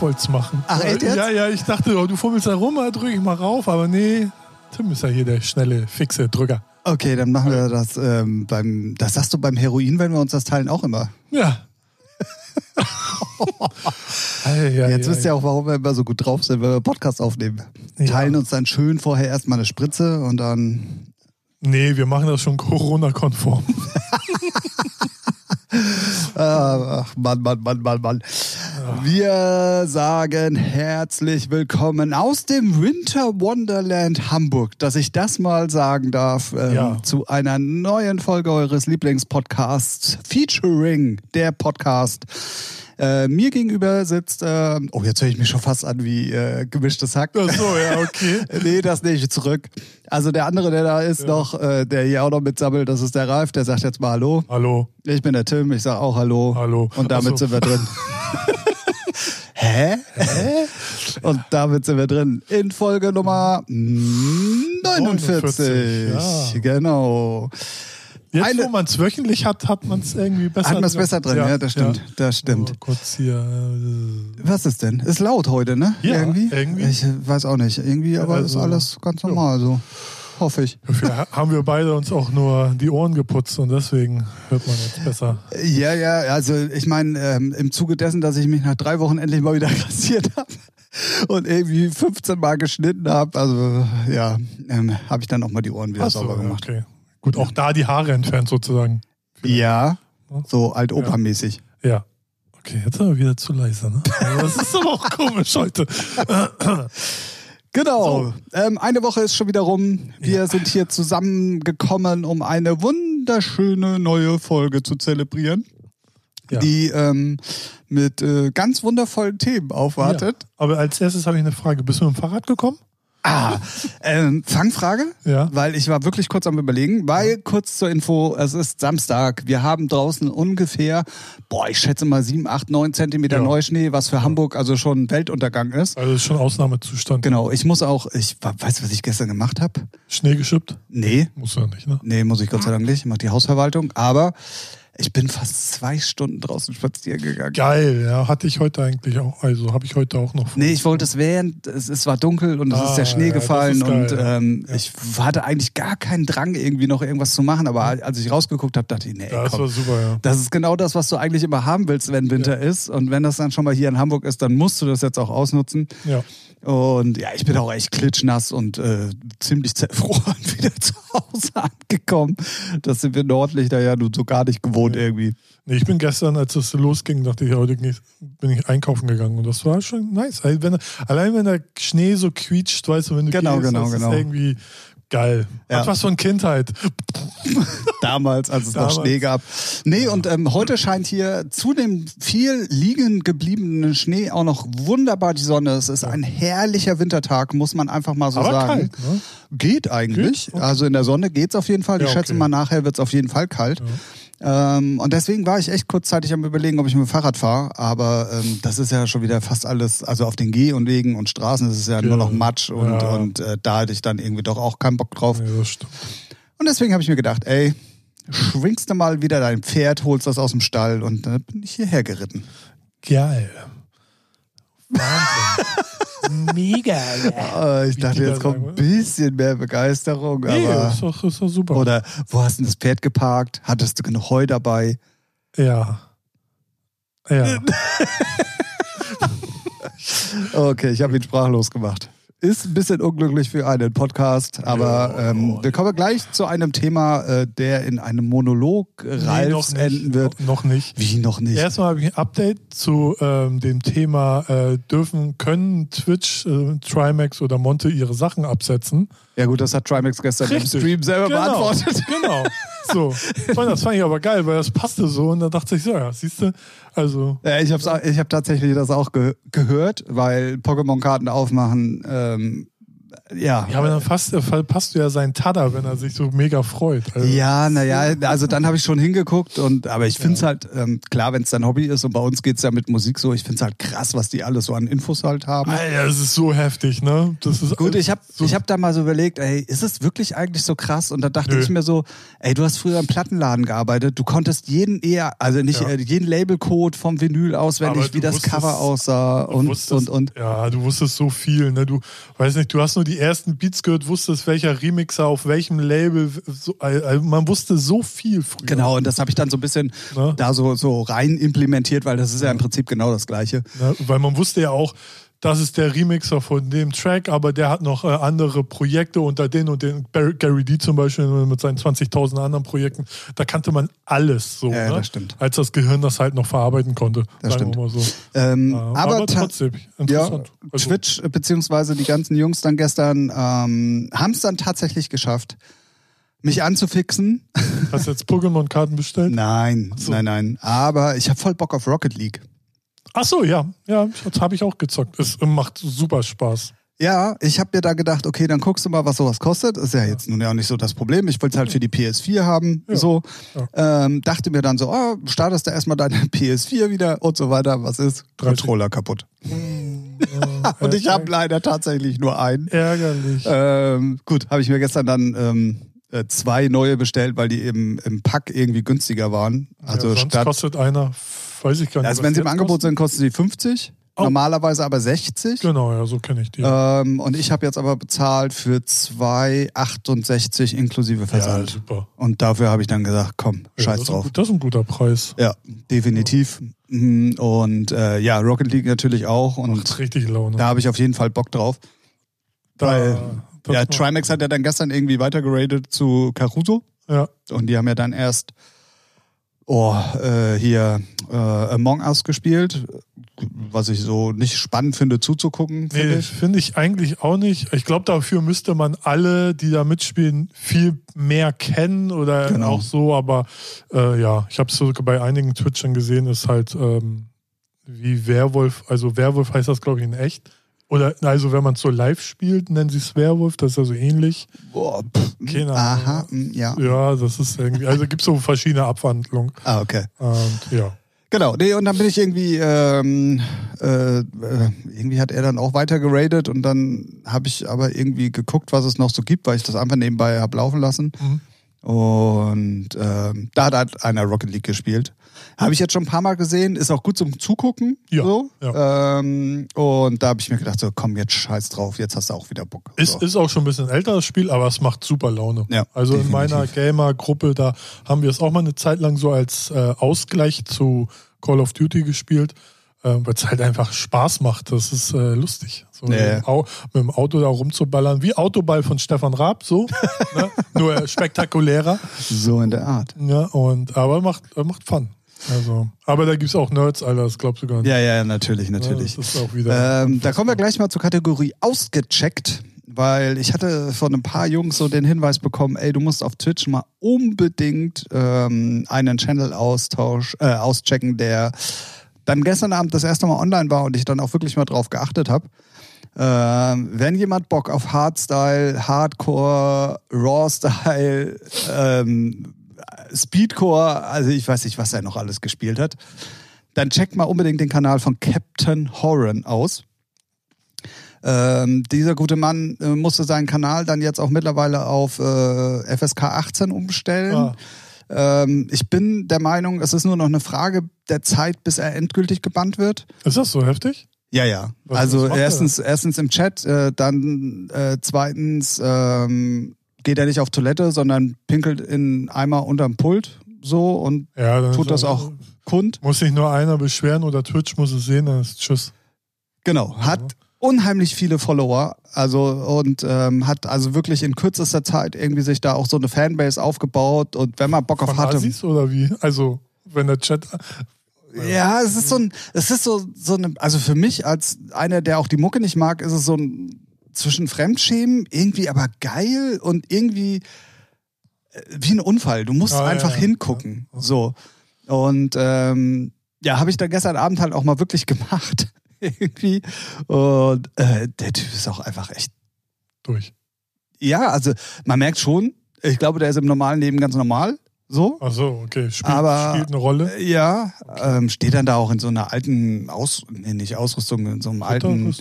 Ich wollte es machen. Ach, echt jetzt? Ja, ja, ich dachte, oh, du fummelst da rum, drücke ich mal rauf. Aber nee, Tim ist ja hier der schnelle, fixe Drücker. Okay, dann machen wir das ähm, beim. Das sagst du beim Heroin, wenn wir uns das teilen, auch immer. Ja. Jetzt wisst ihr auch, warum wir immer so gut drauf sind, wenn wir Podcast aufnehmen. Ja. Teilen uns dann schön vorher erstmal eine Spritze und dann. Nee, wir machen das schon Corona-konform. Ach, Mann, Mann, Mann, Mann, Mann. Wir sagen herzlich willkommen aus dem Winter Wonderland Hamburg, dass ich das mal sagen darf, ähm, Ja. zu einer neuen Folge eures Lieblingspodcasts, featuring der Podcast. Äh, mir gegenüber sitzt, äh, oh, jetzt höre ich mich schon fast an wie äh, gemischtes Hack. Ach so, ja, okay. Nee, das nehme ich zurück. Also der andere, der da ist noch, äh, der hier auch noch mitsammelt, das ist der Ralf, der sagt jetzt mal Hallo. Hallo. Ich bin der Tim, ich sage auch Hallo. Hallo. Und damit so. sind wir drin. Hä? Hä? Und damit sind wir drin in Folge Nummer 49. 49, ja. Genau. Jetzt, Eine- wo man es wöchentlich hat, hat man es irgendwie besser Hat man es besser drin, ja, das stimmt. Das stimmt. So, kurz hier. äh, Was ist denn? Ist laut heute, ne? Ja, irgendwie? irgendwie. Ich weiß auch nicht. Irgendwie, aber ist Also, alles ganz normal so. Hoffe ich. Dafür haben wir beide uns auch nur die Ohren geputzt und deswegen hört man jetzt besser. Ja, ja, also ich meine, ähm, im Zuge dessen, dass ich mich nach drei Wochen endlich mal wieder rasiert habe und irgendwie 15 Mal geschnitten habe, also ja, ähm, habe ich dann auch mal die Ohren wieder Ach so, sauber ja, gemacht. okay. Gut, auch da die Haare entfernt sozusagen. Ja, so alt-Opa-mäßig. Ja. Okay, jetzt sind wir wieder zu leise, ne? Das ist aber auch komisch heute. Genau. Ähm, eine Woche ist schon wieder rum. Wir Ja. sind hier zusammengekommen, um eine wunderschöne neue Folge zu zelebrieren, Ja. die ähm, mit äh, ganz wundervollen Themen aufwartet. Ja. Aber als erstes habe ich eine Frage. Bist du mit dem Fahrrad gekommen? Ah, ähm, Fangfrage? Ja. Weil ich war wirklich kurz am überlegen, weil kurz zur Info, es ist Samstag, wir haben draußen ungefähr, boah, ich schätze mal sieben, acht, neun Zentimeter Ja. Neuschnee, was für Hamburg also schon Weltuntergang ist. Also ist schon Ausnahmezustand. Genau, ich muss auch, ich weißt du, was ich gestern gemacht habe? Schnee geschippt? Nee, Musst du ja nicht, ne? nee, muss ich Gott sei Dank nicht, ich mache die Hausverwaltung, aber ich bin fast zwei Stunden draußen spazieren gegangen. Geil, ja. Hatte ich heute eigentlich auch. Also habe ich heute auch noch. vor. Nee, ich wollte es während, es, es war dunkel und es ist Ah, der Schnee ja, das gefallen ist und ähm, Ja. ich hatte eigentlich gar keinen Drang, irgendwie noch irgendwas zu machen, aber als ich rausgeguckt habe, dachte ich, nee, ja, das komm. war super, ja. Das ist genau das, was du eigentlich immer haben willst, wenn Winter ist. Und wenn das dann schon mal hier in Hamburg ist, dann musst du das jetzt auch ausnutzen. Ja. Und ja, ich bin auch echt klitschnass und äh, ziemlich zerfroren wieder zu Hause angekommen. Das sind wir Nordlichter ja nun so gar nicht gewohnt Ja. irgendwie. Nee, ich bin gestern, als es losging, dachte ich, heute bin ich einkaufen gegangen und das war schon nice. Wenn, allein wenn der Schnee so quietscht, weißt du, wenn du Genau, gehst, genau, das genau. ist irgendwie geil. Ja. Hat was von Kindheit. Damals, als es noch Damals. Schnee gab. Nee, und ähm, heute scheint hier zu dem viel liegen gebliebenen Schnee auch noch wunderbar die Sonne. Es ist ein herrlicher Wintertag, muss man einfach mal so Aber sagen. kalt, ne? Geht eigentlich. Geht? Okay. Also in der Sonne geht's auf jeden Fall. Ich Ja, schätze okay. mal, nachher wird's auf jeden Fall kalt. Ähm, und deswegen war ich echt kurzzeitig am überlegen, ob ich mit dem Fahrrad fahre. Aber ähm, das ist ja schon wieder fast alles, also auf den Geh- und Wegen und Straßen ist es ja nur noch Matsch und, Ja. und äh, da hatte ich dann irgendwie doch auch keinen Bock drauf. Ja. Und deswegen habe ich mir gedacht, ey, schwingst du mal wieder dein Pferd, holst das aus dem Stall und dann bin ich hierher geritten. Geil. Wahnsinn. Mega. Äh, ich Wie dachte, jetzt kommt ein bisschen mehr Begeisterung, Nee, aber. ist doch, ist doch super. Oder wo hast du das Pferd geparkt? Hattest du genug Heu dabei? Ja. Ja. Okay, ich habe ihn sprachlos gemacht. Ist ein bisschen unglücklich für einen Podcast, aber ähm, wir kommen gleich zu einem Thema, äh, der in einem Monolog Ralfs nicht. enden wird. Noch nicht. Wie noch nicht? Erstmal habe ich ein Update zu ähm, dem Thema, äh, dürfen, können Twitch, äh, Trimax oder Monte ihre Sachen absetzen? Ja gut, das hat Trimax gestern Richtig. im Stream selber Genau. beantwortet. Genau. So. Das fand ich aber geil, weil das passte so und da dachte ich so, ja, siehst du, also Ja, ich habe ich hab tatsächlich das auch ge gehört, weil Pokémon-Karten aufmachen ähm, Ja. Ja, aber dann fast, äh, verpasst du ja seinen Tada, wenn er sich so mega freut. Also, Ja, naja, also dann habe ich schon hingeguckt und aber ich finde es halt, ähm, klar, wenn es dein Hobby ist und bei uns geht's ja mit Musik so, ich finde es halt krass, was die alles so an Infos halt haben. Alter, das ist so heftig, ne? Das ist Gut, ich habe so, ich hab da mal so überlegt, ey, ist es wirklich eigentlich so krass? Und da dachte Nö. ich mir so, ey, du hast früher im Plattenladen gearbeitet, du konntest jeden eher, also nicht Ja. äh, jeden Labelcode vom Vinyl auswendig, Aber wie das wusstest- Cover aussah und, wusstest- und, und. Ja, du wusstest so viel, ne? Du weiß nicht, du hast nur die ersten Beats gehört, wusstest, welcher Remixer auf welchem Label. So, also man wusste so viel früher. Genau, und das habe ich dann so ein bisschen Ne? da so, so rein implementiert, weil das ist ja im Prinzip genau das Gleiche. Ne? Weil man wusste ja auch, das ist der Remixer von dem Track, aber der hat noch äh, andere Projekte unter den und den. Barry- Gary D zum Beispiel mit seinen 20.000 anderen Projekten. Da kannte man alles so. Ja, ja, ne? das stimmt. Als das Gehirn das halt noch verarbeiten konnte. Das stimmt. so. Ähm, Ja, aber ta- trotzdem, Ja, interessant. Also, Twitch, äh, beziehungsweise die ganzen Jungs dann gestern ähm, haben es dann tatsächlich geschafft, mich anzufixen. Hast du jetzt Pokémon-Karten bestellt? Nein, so. nein, nein. Aber ich habe voll Bock auf Rocket League. Ach so, ja. Ja, das habe ich auch gezockt. Es macht super Spaß. Ja, ich habe mir da gedacht, okay, dann guckst du mal, was sowas kostet. Ist ja jetzt nun ja auch nicht so das Problem. Ich wollte es halt für die PS4 haben. Ja. So. Ähm, dachte mir dann so, oh, startest du erstmal deine PS4 wieder und so weiter. Was ist? 30. Controller kaputt. Und ich habe leider tatsächlich nur einen. Ärgerlich. Ähm, gut, habe ich mir gestern dann ähm, äh, zwei neue bestellt, weil die im, im Pack irgendwie günstiger waren. Also ja, sonst statt. kostet einer, weiß ich gar nicht. Also wenn sie im Angebot kostet. sind, kosten sie 50. Oh. Normalerweise aber 60. Genau, ja, so kenne ich die. Ähm, und ich habe jetzt aber bezahlt für 2,68 inklusive ja, Versand. super. und dafür habe ich dann gesagt, komm, Ja, scheiß das ein drauf. gut- Das ist ein guter Preis. Ja, definitiv. Mhm, Und äh, ja, Rocket League natürlich auch. Und Macht richtig Laune. da habe ich auf jeden Fall Bock drauf. Da- weil- ja, Trimax hat ja dann gestern irgendwie weitergeradet zu Caruso. ja, Und die haben ja dann erst oh, äh, hier äh, Among Us gespielt, was ich so nicht spannend finde zuzugucken, finde Nee, ich. finde ich eigentlich auch nicht. Ich glaube, dafür müsste man alle, die da mitspielen, viel mehr kennen oder Genau. auch so. Aber äh, ja, ich habe es sogar bei einigen Twitchern gesehen, ist halt ähm, wie Werwolf. Also Werwolf heißt das, glaube ich, in echt. Oder also wenn man es so live spielt, nennen sie es Werwolf. Das ist ja so ähnlich. Boah, pff, Keine Ahnung. Aha, mm, ja. Ja, das ist irgendwie. Also gibt es so verschiedene Abwandlungen. Ah, okay. Und ja. Genau, nee, und dann bin ich irgendwie, ähm, äh, äh, irgendwie hat er dann auch weiter geradet und dann habe ich aber irgendwie geguckt, was es noch so gibt, weil ich das einfach nebenbei habe laufen lassen. Mhm. Und ähm, da hat halt einer Rocket League gespielt. Habe ich jetzt schon ein paar Mal gesehen, ist auch gut zum Zugucken. Ja, So. ja. Ähm, und da habe ich mir gedacht, so komm, jetzt scheiß drauf, jetzt hast du auch wieder Bock. Ist, so. ist auch schon ein bisschen älter, das Spiel, aber es macht super Laune. Ja, also in definitiv. meiner Gamer-Gruppe, da haben wir es auch mal eine Zeit lang so als äh, Ausgleich zu Call of Duty gespielt, äh, weil es halt einfach Spaß macht. Das ist äh, lustig. So Ja, ja. mit, dem Au mit dem Auto da rumzuballern, wie Autoball von Stefan Raab, so. ne? Nur spektakulärer. so in der Art. Ja, und, aber macht, äh, macht Fun. Also, aber da gibt es auch Nerds, Alter, das glaubst du gar nicht. Ja, ja, natürlich, Ja, natürlich. das ist auch wieder. Ähm, da kommen wir gleich mal zur Kategorie ausgecheckt, weil ich hatte von ein paar Jungs so den Hinweis bekommen, ey, du musst auf Twitch mal unbedingt ähm, einen Channel-Austausch äh, auschecken, der dann gestern Abend das erste Mal online war und ich dann auch wirklich mal drauf geachtet habe. Ähm, wenn jemand Bock auf Hardstyle, Hardcore, Raw-Style, ähm, Speedcore, also ich weiß nicht, was er noch alles gespielt hat, dann checkt mal unbedingt den Kanal von Captain Horan aus. Ähm, dieser gute Mann äh, musste seinen Kanal dann jetzt auch mittlerweile auf äh, FSK 18 umstellen. Ah. Ähm, ich bin der Meinung, es ist nur noch eine Frage der Zeit, bis er endgültig gebannt wird. ist das so heftig? Ja, ja. Was- also er? erstens, erstens im Chat, äh, dann äh, zweitens ähm, geht er nicht auf Toilette, sondern pinkelt in Eimer unterm Pult so und Ja, tut das auch kund. Muss sich nur einer beschweren oder Twitch muss es sehen, dann ist Tschüss. Genau, hat unheimlich viele Follower, also und ähm, hat also wirklich in kürzester Zeit irgendwie sich da auch so eine Fanbase aufgebaut und wenn man Bock auf Von hatte, Assis oder wie? Also, wenn der Chat. ja, es ist so ein, es ist so so eine, also für mich als einer, der auch die Mucke nicht mag, ist es so ein zwischen Fremdschämen irgendwie aber geil und irgendwie äh, wie ein Unfall. Du musst Ja, ja, einfach ja. hingucken, so und ähm, ja, habe ich dann gestern Abend halt auch mal wirklich gemacht. irgendwie. Und äh, der Typ ist auch einfach echt durch. Ja, also man merkt schon, ich glaube, der ist im normalen Leben ganz normal. So. Ach so, okay. Spielt, Aber- spielt eine Rolle. Ja, ähm, steht dann da auch in so einer alten Aus, nee, nicht Ausrüstung, in so einem alten?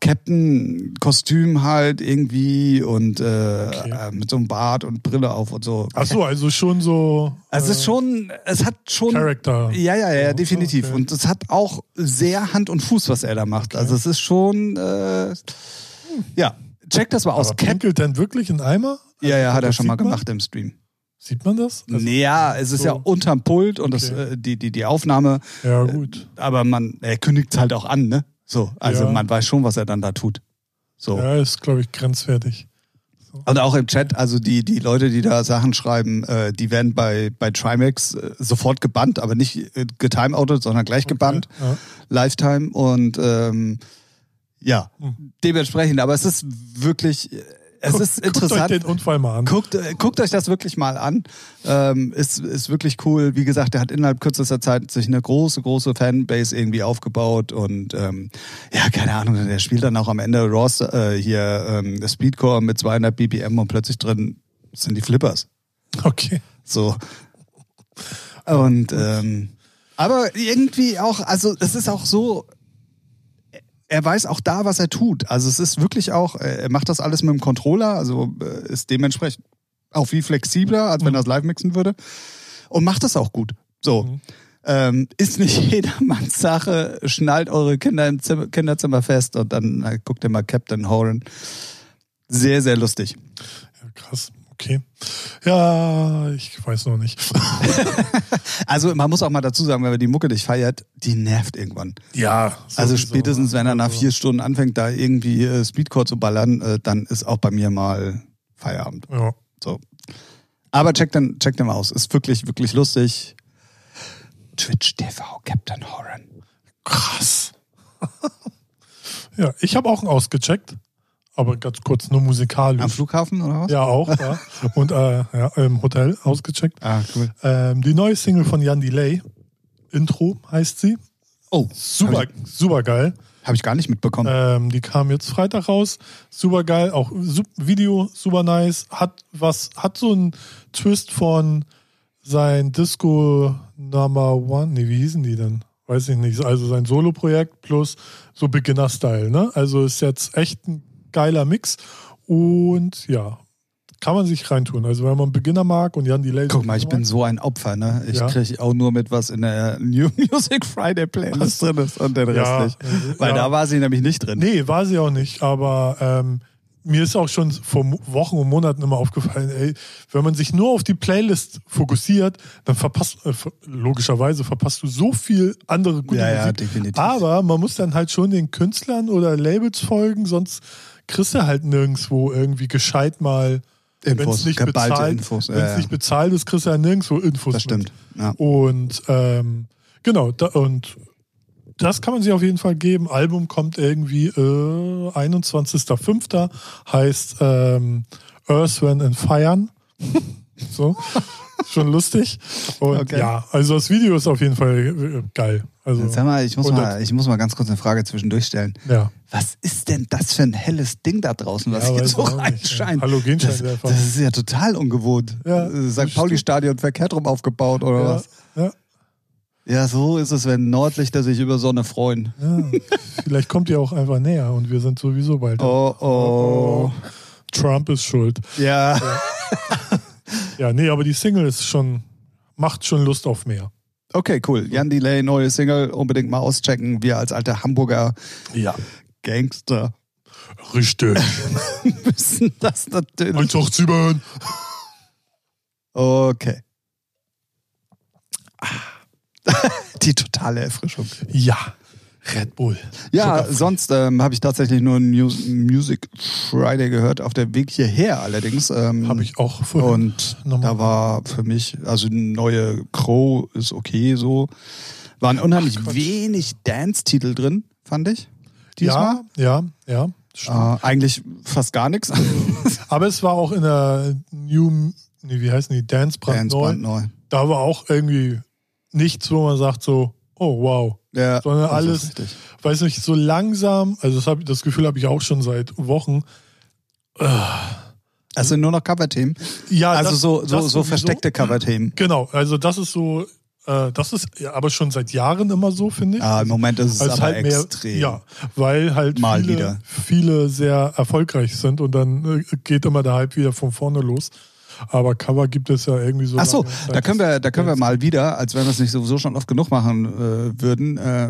Captain-Kostüm halt irgendwie und äh, Okay. äh, mit so einem Bart und Brille auf und so. Ach so, also schon so. Also es äh, ist schon, es hat schon. Charakter. Ja, ja, ja, definitiv. okay. Und es hat auch sehr Hand und Fuß, was er da macht. Also es ist schon, äh, ja, check das mal aus. Aber pinkelt denn wirklich in Eimer? ja, ja, hat er schon mal gemacht im Stream. Sieht man das? Also- Naja, es ist so- ja unterm Pult und das, Okay. äh, die, die, die Aufnahme, Ja, gut. aber man, er kündigt es halt auch an, ne? So, also Ja. man weiß schon, was er dann da tut. So. Ja, ist, glaube ich, grenzwertig. Und auch im Chat, also die, die Leute, die da Sachen schreiben, äh, die werden bei, bei Trimax äh, sofort gebannt, aber nicht äh, getimeoutet, sondern gleich gebannt. Ja. Lifetime und ähm, ja, Hm. dementsprechend, aber es ist wirklich, äh, es Guckt- ist Guckt euch interessant. den Unfall mal an. Guckt, äh, guckt euch das wirklich mal an. Ähm, ist, ist wirklich cool. Wie gesagt, er hat innerhalb kürzester Zeit sich eine große, große Fanbase irgendwie aufgebaut und ähm, ja, keine Ahnung, der spielt dann auch am Ende Ross äh, hier ähm, Speedcore mit 200 BPM und plötzlich drin sind die Flippers. Okay. So. Und ähm, aber irgendwie auch, also es ist auch so, er weiß auch da, was er tut. Also es ist wirklich auch, äh, er macht das alles mit dem Controller, also äh, ist dementsprechend auch viel flexibler, als wenn er das live mixen würde. Und macht das auch gut. So. Mhm. Ähm, ist nicht jedermanns Sache, schnallt eure Kinder im Zimmer, Kinderzimmer fest und dann äh, guckt ihr mal Captain Horan. Sehr, sehr lustig. Ja, krass. Okay. Ja, ich weiß noch nicht. Also man muss auch mal dazu sagen, wenn man die Mucke nicht feiert, die nervt irgendwann. Ja. Also sowieso. spätestens, wenn er nach Also, vier Stunden anfängt, da irgendwie äh, Speedcore zu ballern, äh, dann ist auch bei mir mal Feierabend. Ja. So. Aber check den, check den mal aus. Ist wirklich, wirklich lustig. Twitch TV, Captain Horan. Krass. ja, ich habe auch einen ausgecheckt, aber ganz kurz nur musikalisch. Am Flughafen oder was? ja, auch, ja. Und äh, ja, im Hotel ausgecheckt. Ah, cool. Ähm, die neue Single von Jan Delay, Intro heißt sie. Oh, Super, Habe super geil. ich, hab ich gar nicht mitbekommen. Ähm, die kam jetzt Freitag raus. Super geil, auch Video, super nice. Hat was, hat so einen Twist von sein Disco Number One. Nee, wie hießen die denn? Weiß ich nicht. Also sein Solo-Projekt plus so Beginner-Style, ne? Also ist jetzt echt ein geiler Mix. Und ja, kann man sich reintun. Also wenn man Beginner mag und Jan Delay. Guck mal, ich bin so ein Opfer, ne? Ich Ja. kriege auch nur mit, was in der New Music Friday Playlist drin ist und den Rest Ja, nicht. äh, Weil ja. da war sie nämlich nicht drin. Nee, war sie auch nicht. Aber ähm, mir ist auch schon vor Wochen und Monaten immer aufgefallen, ey, wenn man sich nur auf die Playlist fokussiert, dann verpasst, äh, logischerweise verpasst du so viel andere gute Ja, ja, Musik. definitiv. Aber man muss dann halt schon den Künstlern oder Labels folgen, sonst kriegst du halt nirgendwo irgendwie gescheit mal, wenn es nicht bezahlt, Infos. wenn Ja, es ja. nicht bezahlt ist, kriegst du ja nirgendwo Infos. Das stimmt. Ja. Und ähm, genau, da, und das kann man sich auf jeden Fall geben. Album kommt irgendwie äh, 21.05. heißt ähm, Earth, Wind and Fire. so, schon lustig. Und Okay. ja, also das Video ist auf jeden Fall äh, geil. Also, Jetzt sag mal, ich muss mal, ich muss mal ganz kurz eine Frage zwischendurch stellen. ja. Was ist denn das für ein helles Ding da draußen, was Ja, hier so reinscheint? ja. Das, das ist ja total ungewohnt. Ja, Äh, St. Pauli-Stadion verkehrt rum aufgebaut oder Ja, was? ja, Ja, so ist es, wenn Nordlichter sich über Sonne freuen. ja. Vielleicht kommt ihr auch einfach näher und wir sind sowieso bald. Oh, oh. Trump ist schuld. Ja. Ja, nee, aber die Single ist schon, macht schon Lust auf mehr. Okay, cool. Jan Delay, neue Single, unbedingt mal auschecken. Wir als alte Hamburger Ja. Gangster Richtig. müssen das natürlich. 187. Okay. Die totale Erfrischung. Ja. Red Bull. Ja, sonst ähm, habe ich tatsächlich nur News, Music Friday gehört, auf der Weg hierher allerdings. Ähm, Habe ich auch vorhin. Und nochmal- da war für mich, also neue Crow ist okay so. Waren unheimlich Ach, wenig Dance-Titel drin, fand ich. Diesmal. ja, ja, ja. Äh, eigentlich fast gar nichts. Aber es war auch in der New, nee, wie heißen die, Dance Dance brandneu. brandneu. Da war auch irgendwie nichts, wo man sagt so, oh wow. Ja, Sondern alles-. Weiß nicht, so langsam, also das, hab, das Gefühl habe ich auch schon seit Wochen, Also nur noch Coverthemen? Ja, Also das- so, so, so versteckte Coverthemen. Genau, also das ist so, äh, das ist aber schon seit Jahren immer so, finde ich. Ah, im Moment ist es Also aber halt mehr, extrem. ja, weil halt Mal viele, wieder. viele sehr erfolgreich sind und dann äh, geht immer der Hype wieder von vorne los. Aber Cover gibt es ja irgendwie so. Ach so, da können wir, da können wir mal wieder, als wenn wir es nicht sowieso schon oft genug machen äh, würden, äh,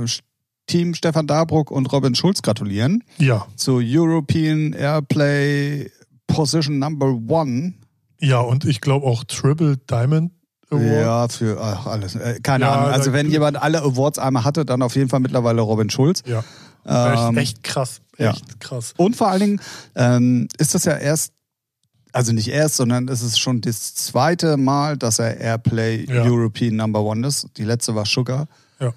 Team Stefan Dabruck und Robin Schulz gratulieren Ja, zu European Airplay Position Number One. ja, und ich glaube auch Triple Diamond Award. Ja, für ach, alles. Äh, keine Ja, Ahnung. Also wenn jemand alle Awards einmal hatte, dann auf jeden Fall mittlerweile Robin Schulz. Ja. Ähm, echt, echt krass. ja. Echt krass. Und vor allen Dingen ähm, ist das ja erst, also nicht erst, sondern es ist schon das zweite Mal, dass er Airplay Ja. European Number One ist. Die letzte war Sugar. Ja.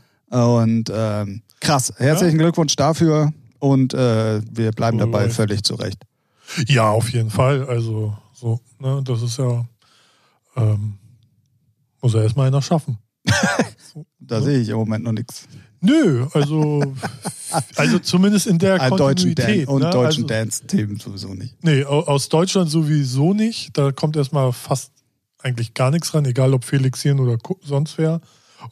Und ähm, krass, herzlichen Glückwunsch dafür und äh, wir bleiben Cool. dabei völlig zurecht. Ja, auf jeden Fall. Also, so, ne, das ist ja, ähm, muss ja erstmal einer schaffen. Da sehe ich im Moment noch nichts. Nö, also, also zumindest in der An Kontinuität. Dan und ne? deutschen also, Dance-Themen sowieso nicht. Nee, au- aus Deutschland sowieso nicht. Da kommt erstmal fast eigentlich gar nichts ran, egal ob Felix hier oder sonst wer.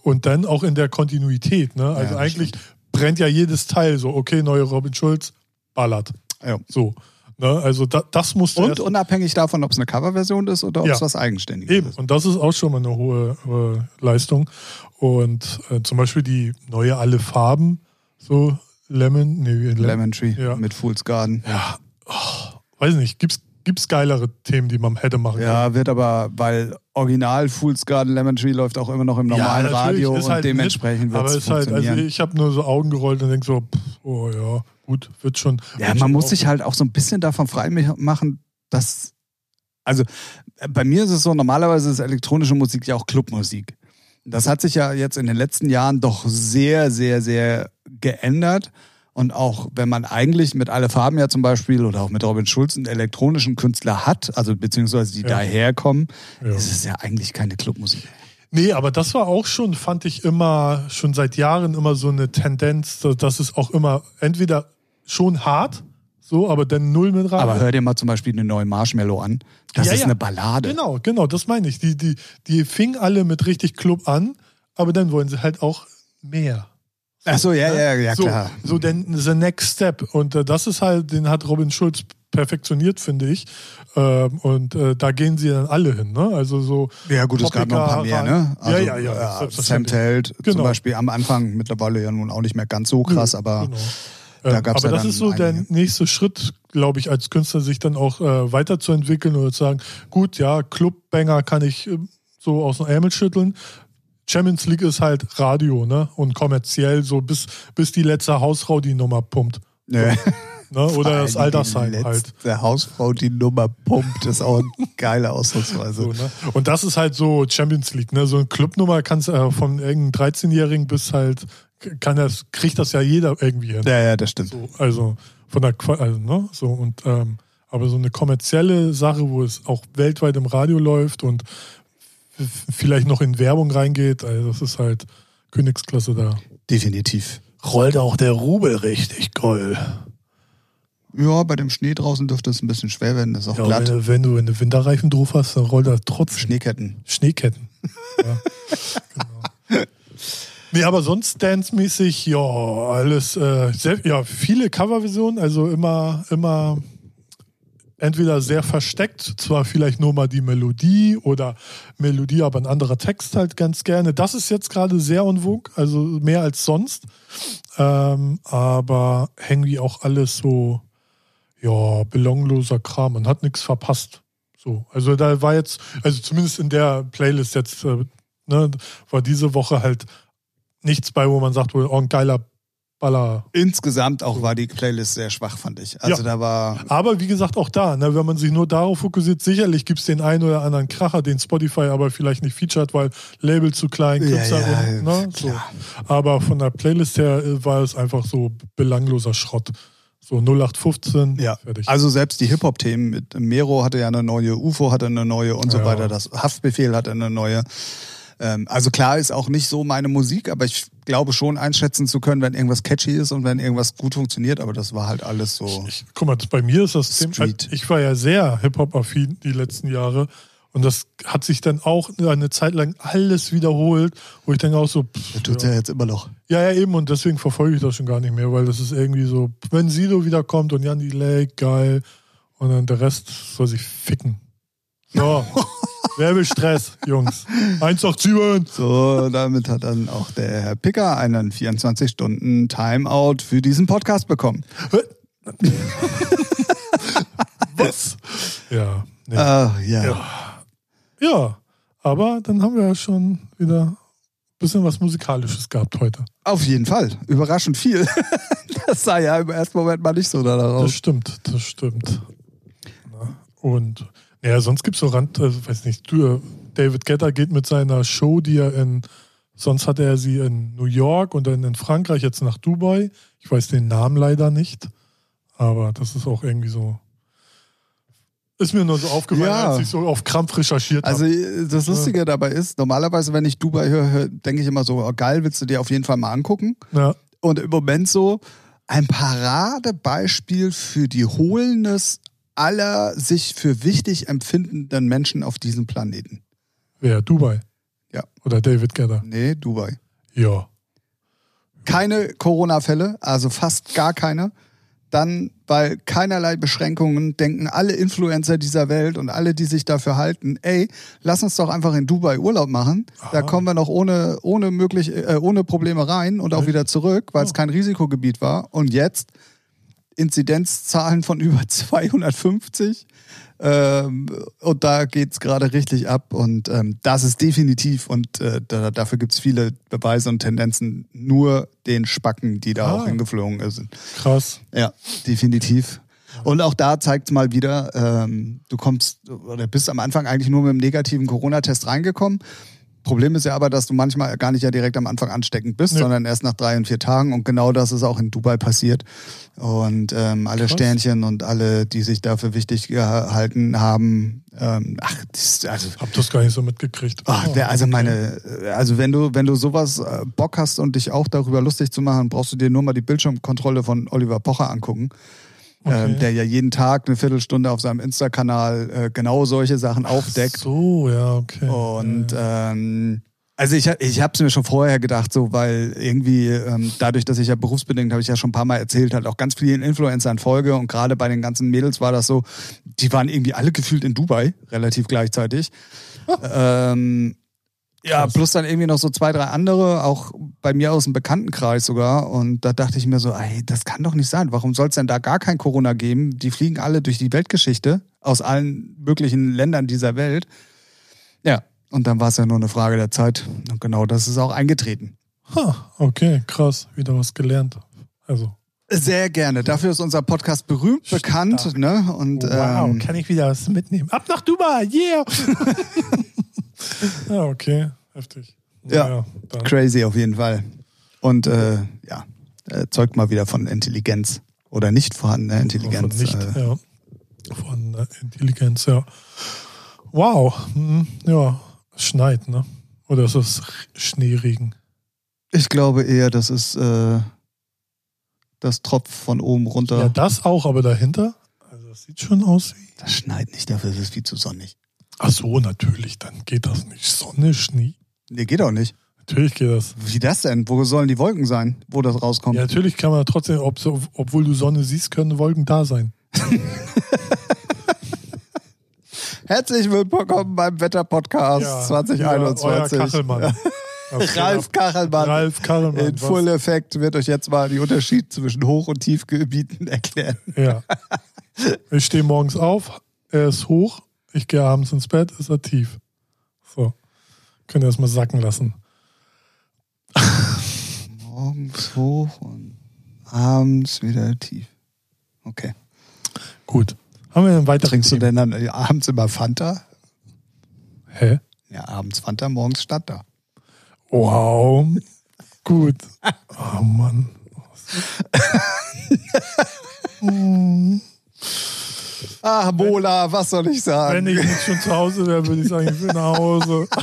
Und dann auch in der Kontinuität. Ne? Also das eigentlich brennt ja jedes Teil so, okay, neue Robin Schulz, ballert. Ja. So. Ne? Also da, das musste Und unabhängig davon, ob es eine Coverversion ist oder ob Ja. es was Eigenständiges Eben, ist. und das ist auch schon mal eine hohe äh, Leistung. Und äh, zum Beispiel die neue Alle Farben, so Lemon, nee, wie- Lemon Tree Ja. mit Fool's Garden. Ja, oh, weiß nicht, gibt's, gibt's geilere Themen, die man hätte machen können? Ja, wird aber, weil Original Fool's Garden Lemon Tree läuft auch immer noch im normalen natürlich, Radio und halt dementsprechend wird Aber es halt, also ich habe nur so Augen gerollt und denk so, pff, oh ja, gut, wird schon. ja, wird man schon muss sich halt auch so ein bisschen davon frei machen, dass, also äh, bei mir ist es so, normalerweise ist elektronische Musik ja auch Clubmusik. Das hat sich ja jetzt in den letzten Jahren doch sehr, sehr, sehr geändert. Und auch wenn man eigentlich mit Alle Farben ja zum Beispiel oder auch mit Robin Schulz einen elektronischen Künstler hat, also beziehungsweise die Ja. daherkommen, Ja. ist es ja eigentlich keine Clubmusik. Nee, aber das war auch schon, fand ich immer, schon seit Jahren immer so eine Tendenz, dass- es auch immer entweder schon hart, so, aber dann null mit rein. Aber hör dir mal zum Beispiel eine neue Marshmallow an. Das Ja, ist eine Ballade. Genau, genau, das meine ich. Die, die, die fingen alle mit richtig Club an, aber dann wollen sie halt auch mehr. Ach so, ja, ja, ja, so, klar. So, denn the next step. Und äh, das ist halt, den hat Robin Schulz perfektioniert, finde ich. Ähm, und äh, da gehen sie dann alle hin. Ne? Also so. Ja, gut, es gab noch ein paar mehr, ne? ja, ja, ja. Sam selbstverständlich. Telt zum Genau. Beispiel am Anfang mittlerweile ja nun auch nicht mehr ganz so krass, aber Genau. da Ähm, gab's aber ja das ist so der einige. nächste Schritt, glaube ich, als Künstler, sich dann auch äh, weiterzuentwickeln oder zu sagen, gut, ja, Clubbanger kann ich äh, so aus dem Ärmel schütteln. Champions League ist halt Radio, ne? Und kommerziell, so bis, bis die letzte Hausfrau die Nummer pumpt. Ja. Ne? Oder das allem die Altersheim halt. letzte Hausfrau, die Nummer pumpt, ist auch eine geile Ausdrucksweise. So, ne? Und das ist halt so Champions League, ne? So eine Clubnummer kannst äh, von irgendeinem 13-Jährigen bis halt, kann das, kriegt das ja jeder irgendwie hin. Ja, ja, das stimmt. So, also von der also, ne? So und ähm, aber so eine kommerzielle Sache, wo es auch weltweit im Radio läuft und vielleicht noch in Werbung reingeht, also das ist halt Königsklasse da. Definitiv. Rollt auch der Rubel richtig goll. Ja, bei dem Schnee draußen dürfte es ein bisschen schwer werden, das ist auch Ja, glatt. wenn, wenn du eine Winterreifen drauf hast, dann rollt er trotzdem. Schneeketten. Schneeketten. Ja, genau. Nee, aber sonst dance-mäßig, ja, alles, äh, sehr, ja, viele Coverversionen, also immer, immer entweder sehr versteckt, zwar vielleicht nur mal die Melodie oder Melodie, aber ein anderer Text halt ganz gerne. Das ist jetzt gerade sehr en also mehr als sonst. Ähm, aber irgendwie auch alles so, ja, belangloser Kram. Man hat nichts verpasst. So, also da war jetzt, also zumindest in der Playlist jetzt, äh, ne, war diese Woche halt nichts bei, wo man sagt, oh, ein geiler Baller. Insgesamt auch war die Playlist sehr schwach, fand ich. Also Ja. da war. Aber wie gesagt, auch da, ne, wenn man sich nur darauf fokussiert, sicherlich gibt es den einen oder anderen Kracher, den Spotify aber vielleicht nicht featured, weil Label zu klein, Ja, Künstler ja, und, ne, so. Aber von der Playlist her äh, war es einfach so belangloser Schrott. So 0815, Ja, fertig. also selbst die Hip-Hop-Themen mit Mero hatte ja eine neue, UFO hatte eine neue und so Ja. weiter. Das Haftbefehl hatte eine neue. Ähm, also klar ist auch nicht so meine Musik, aber ich glaube schon einschätzen zu können, wenn irgendwas catchy ist und wenn irgendwas gut funktioniert, aber das war halt alles so. Ich, guck mal, bei mir ist das Thema, Street. ich war ja sehr Hip-Hop-affin die letzten Jahre und das hat sich dann auch eine Zeit lang alles wiederholt, wo ich denke auch so, pff, Das tut's ja jetzt immer noch. Ja, ja, eben, und deswegen verfolge ich das schon gar nicht mehr, weil das ist irgendwie so, wenn Sido wiederkommt und Jan Delay, geil, und dann der Rest soll sich ficken. So, wer will Stress, Jungs? 187! So, damit hat dann auch der Herr Picker einen 24-Stunden Timeout für diesen Podcast bekommen. Was? Ja, nee. Ah, ja. ja. Ja, aber dann haben wir ja schon wieder ein bisschen was Musikalisches gehabt heute. Auf jeden Fall. Überraschend viel. Das sah ja im ersten Moment mal nicht so danach Das aus. stimmt, das stimmt. Und ja, sonst gibt es so Rand, also, weiß nicht, äh, David Guetta geht mit seiner Show, die er in, sonst hatte er sie in New York und dann in Frankreich, jetzt nach Dubai. Ich weiß den Namen leider nicht, aber das ist auch irgendwie so. Ist mir nur so aufgefallen, Ja. als ich so auf Krampf recherchiert Also habe. das Lustige dabei ist, normalerweise, wenn ich Dubai höre, höre denke ich immer so, oh, geil, willst du dir auf jeden Fall mal angucken. Ja, Und im Moment so ein Paradebeispiel für die Hohlness aller sich für wichtig empfindenden Menschen auf diesem Planeten. wer? Dubai? Ja. Oder David Guetta? Nee, Dubai. Ja. Keine Corona-Fälle, also fast gar keine. Dann, weil keinerlei Beschränkungen, denken alle Influencer dieser Welt und alle, die sich dafür halten, ey, lass uns doch einfach in Dubai Urlaub machen. Da Aha. kommen wir noch ohne, ohne, möglich, äh, ohne Probleme rein und auch wieder zurück, weil es Oh. kein Risikogebiet war. Und jetzt Inzidenzzahlen von über 250. Ähm, und da geht's gerade richtig ab. Und ähm, das ist definitiv, und äh, da, dafür gibt's viele Beweise und Tendenzen, nur den Spacken, die da Ah. auch hingeflogen sind. Krass. Ja, definitiv. Und auch da zeigt es mal wieder, ähm, du kommst oder bist am Anfang eigentlich nur mit einem negativen Corona-Test reingekommen. Problem ist ja aber, dass du manchmal gar nicht ja direkt am Anfang ansteckend bist, Nee. sondern erst nach drei und vier Tagen. Und genau das ist auch in Dubai passiert. Und ähm, alle Krass. Sternchen und alle, die sich dafür wichtig gehalten haben, ähm, ach, das, also Hab das gar nicht so mitgekriegt. Ach, Oh, der, also okay. meine, also wenn du, wenn du sowas äh, Bock hast und dich auch darüber lustig zu machen, brauchst du dir nur mal die Bildschirmkontrolle von Oliver Pocher angucken. Okay. Ähm, der ja jeden Tag eine Viertelstunde auf seinem Insta-Kanal äh, genau solche Sachen aufdeckt. So, ja, okay. Und ja. ähm, also ich, ich habe es mir schon vorher gedacht, so weil irgendwie ähm, dadurch, dass ich ja berufsbedingt, habe ich ja schon ein paar Mal erzählt, halt auch ganz vielen Influencern folge und gerade bei den ganzen Mädels war das so, die waren irgendwie alle gefühlt in Dubai relativ gleichzeitig. ähm, ja, Krass. plus dann irgendwie noch so zwei, drei andere, auch bei mir aus dem Bekanntenkreis sogar. Und da dachte ich mir so, ey, das kann doch nicht sein. Warum soll es denn da gar kein Corona geben? Die fliegen alle durch die Weltgeschichte aus allen möglichen Ländern dieser Welt. Ja, und dann war es ja nur eine Frage der Zeit. Und genau das ist auch eingetreten. Ha, okay, krass. Wieder was gelernt. Also, Sehr gerne. Dafür ist unser Podcast berühmt, Stark. bekannt. Ne? Und ähm, kann ich wieder was mitnehmen. Ab nach Dubai, yeah! ja, okay, heftig. Ja. dann. crazy auf jeden Fall. Und äh, ja, äh, zeugt mal wieder von Intelligenz. Oder nicht vorhandener Intelligenz. Von nicht, äh, ja. Von äh, Intelligenz, ja. Wow, hm, ja, es schneit, ne? Oder ist es Schneeregen? Ich glaube eher, das ist äh, das Tropf von oben runter. Ja, das auch, aber dahinter? Also, das sieht schon aus wie. das schneit nicht, dafür ist es viel zu sonnig. Ach so, natürlich, dann geht das nicht. Sonne, Schnee. Nee, geht auch nicht. Natürlich geht das. Wie das denn? Wo sollen die Wolken sein, wo das rauskommt? Ja, natürlich kann man trotzdem, ob, obwohl du Sonne siehst, können Wolken da sein. Herzlich willkommen beim Wetter-Podcast Ja, 2021. Ja, euer Kachelmann. Ralf? Kachelmann. Ralf Kachelmann. In was? Full Effekt wird euch jetzt mal die Unterschied zwischen Hoch- und Tiefgebieten erklären. Ja. Ich stehe morgens auf, er ist hoch, ich gehe abends ins Bett, ist er tief. Könnt ihr das mal sacken lassen. Morgens hoch und abends wieder tief. Okay. Gut. Haben wir einen weiteren Trinkst du denn dann äh, abends immer Fanta? Hä? Ja, abends Fanta, morgens Stadter. Wow. Gut. Oh Mann. Ah, Mola, was soll ich sagen? Wenn ich nicht schon zu Hause wäre, würde ich sagen, ich will nach Hause.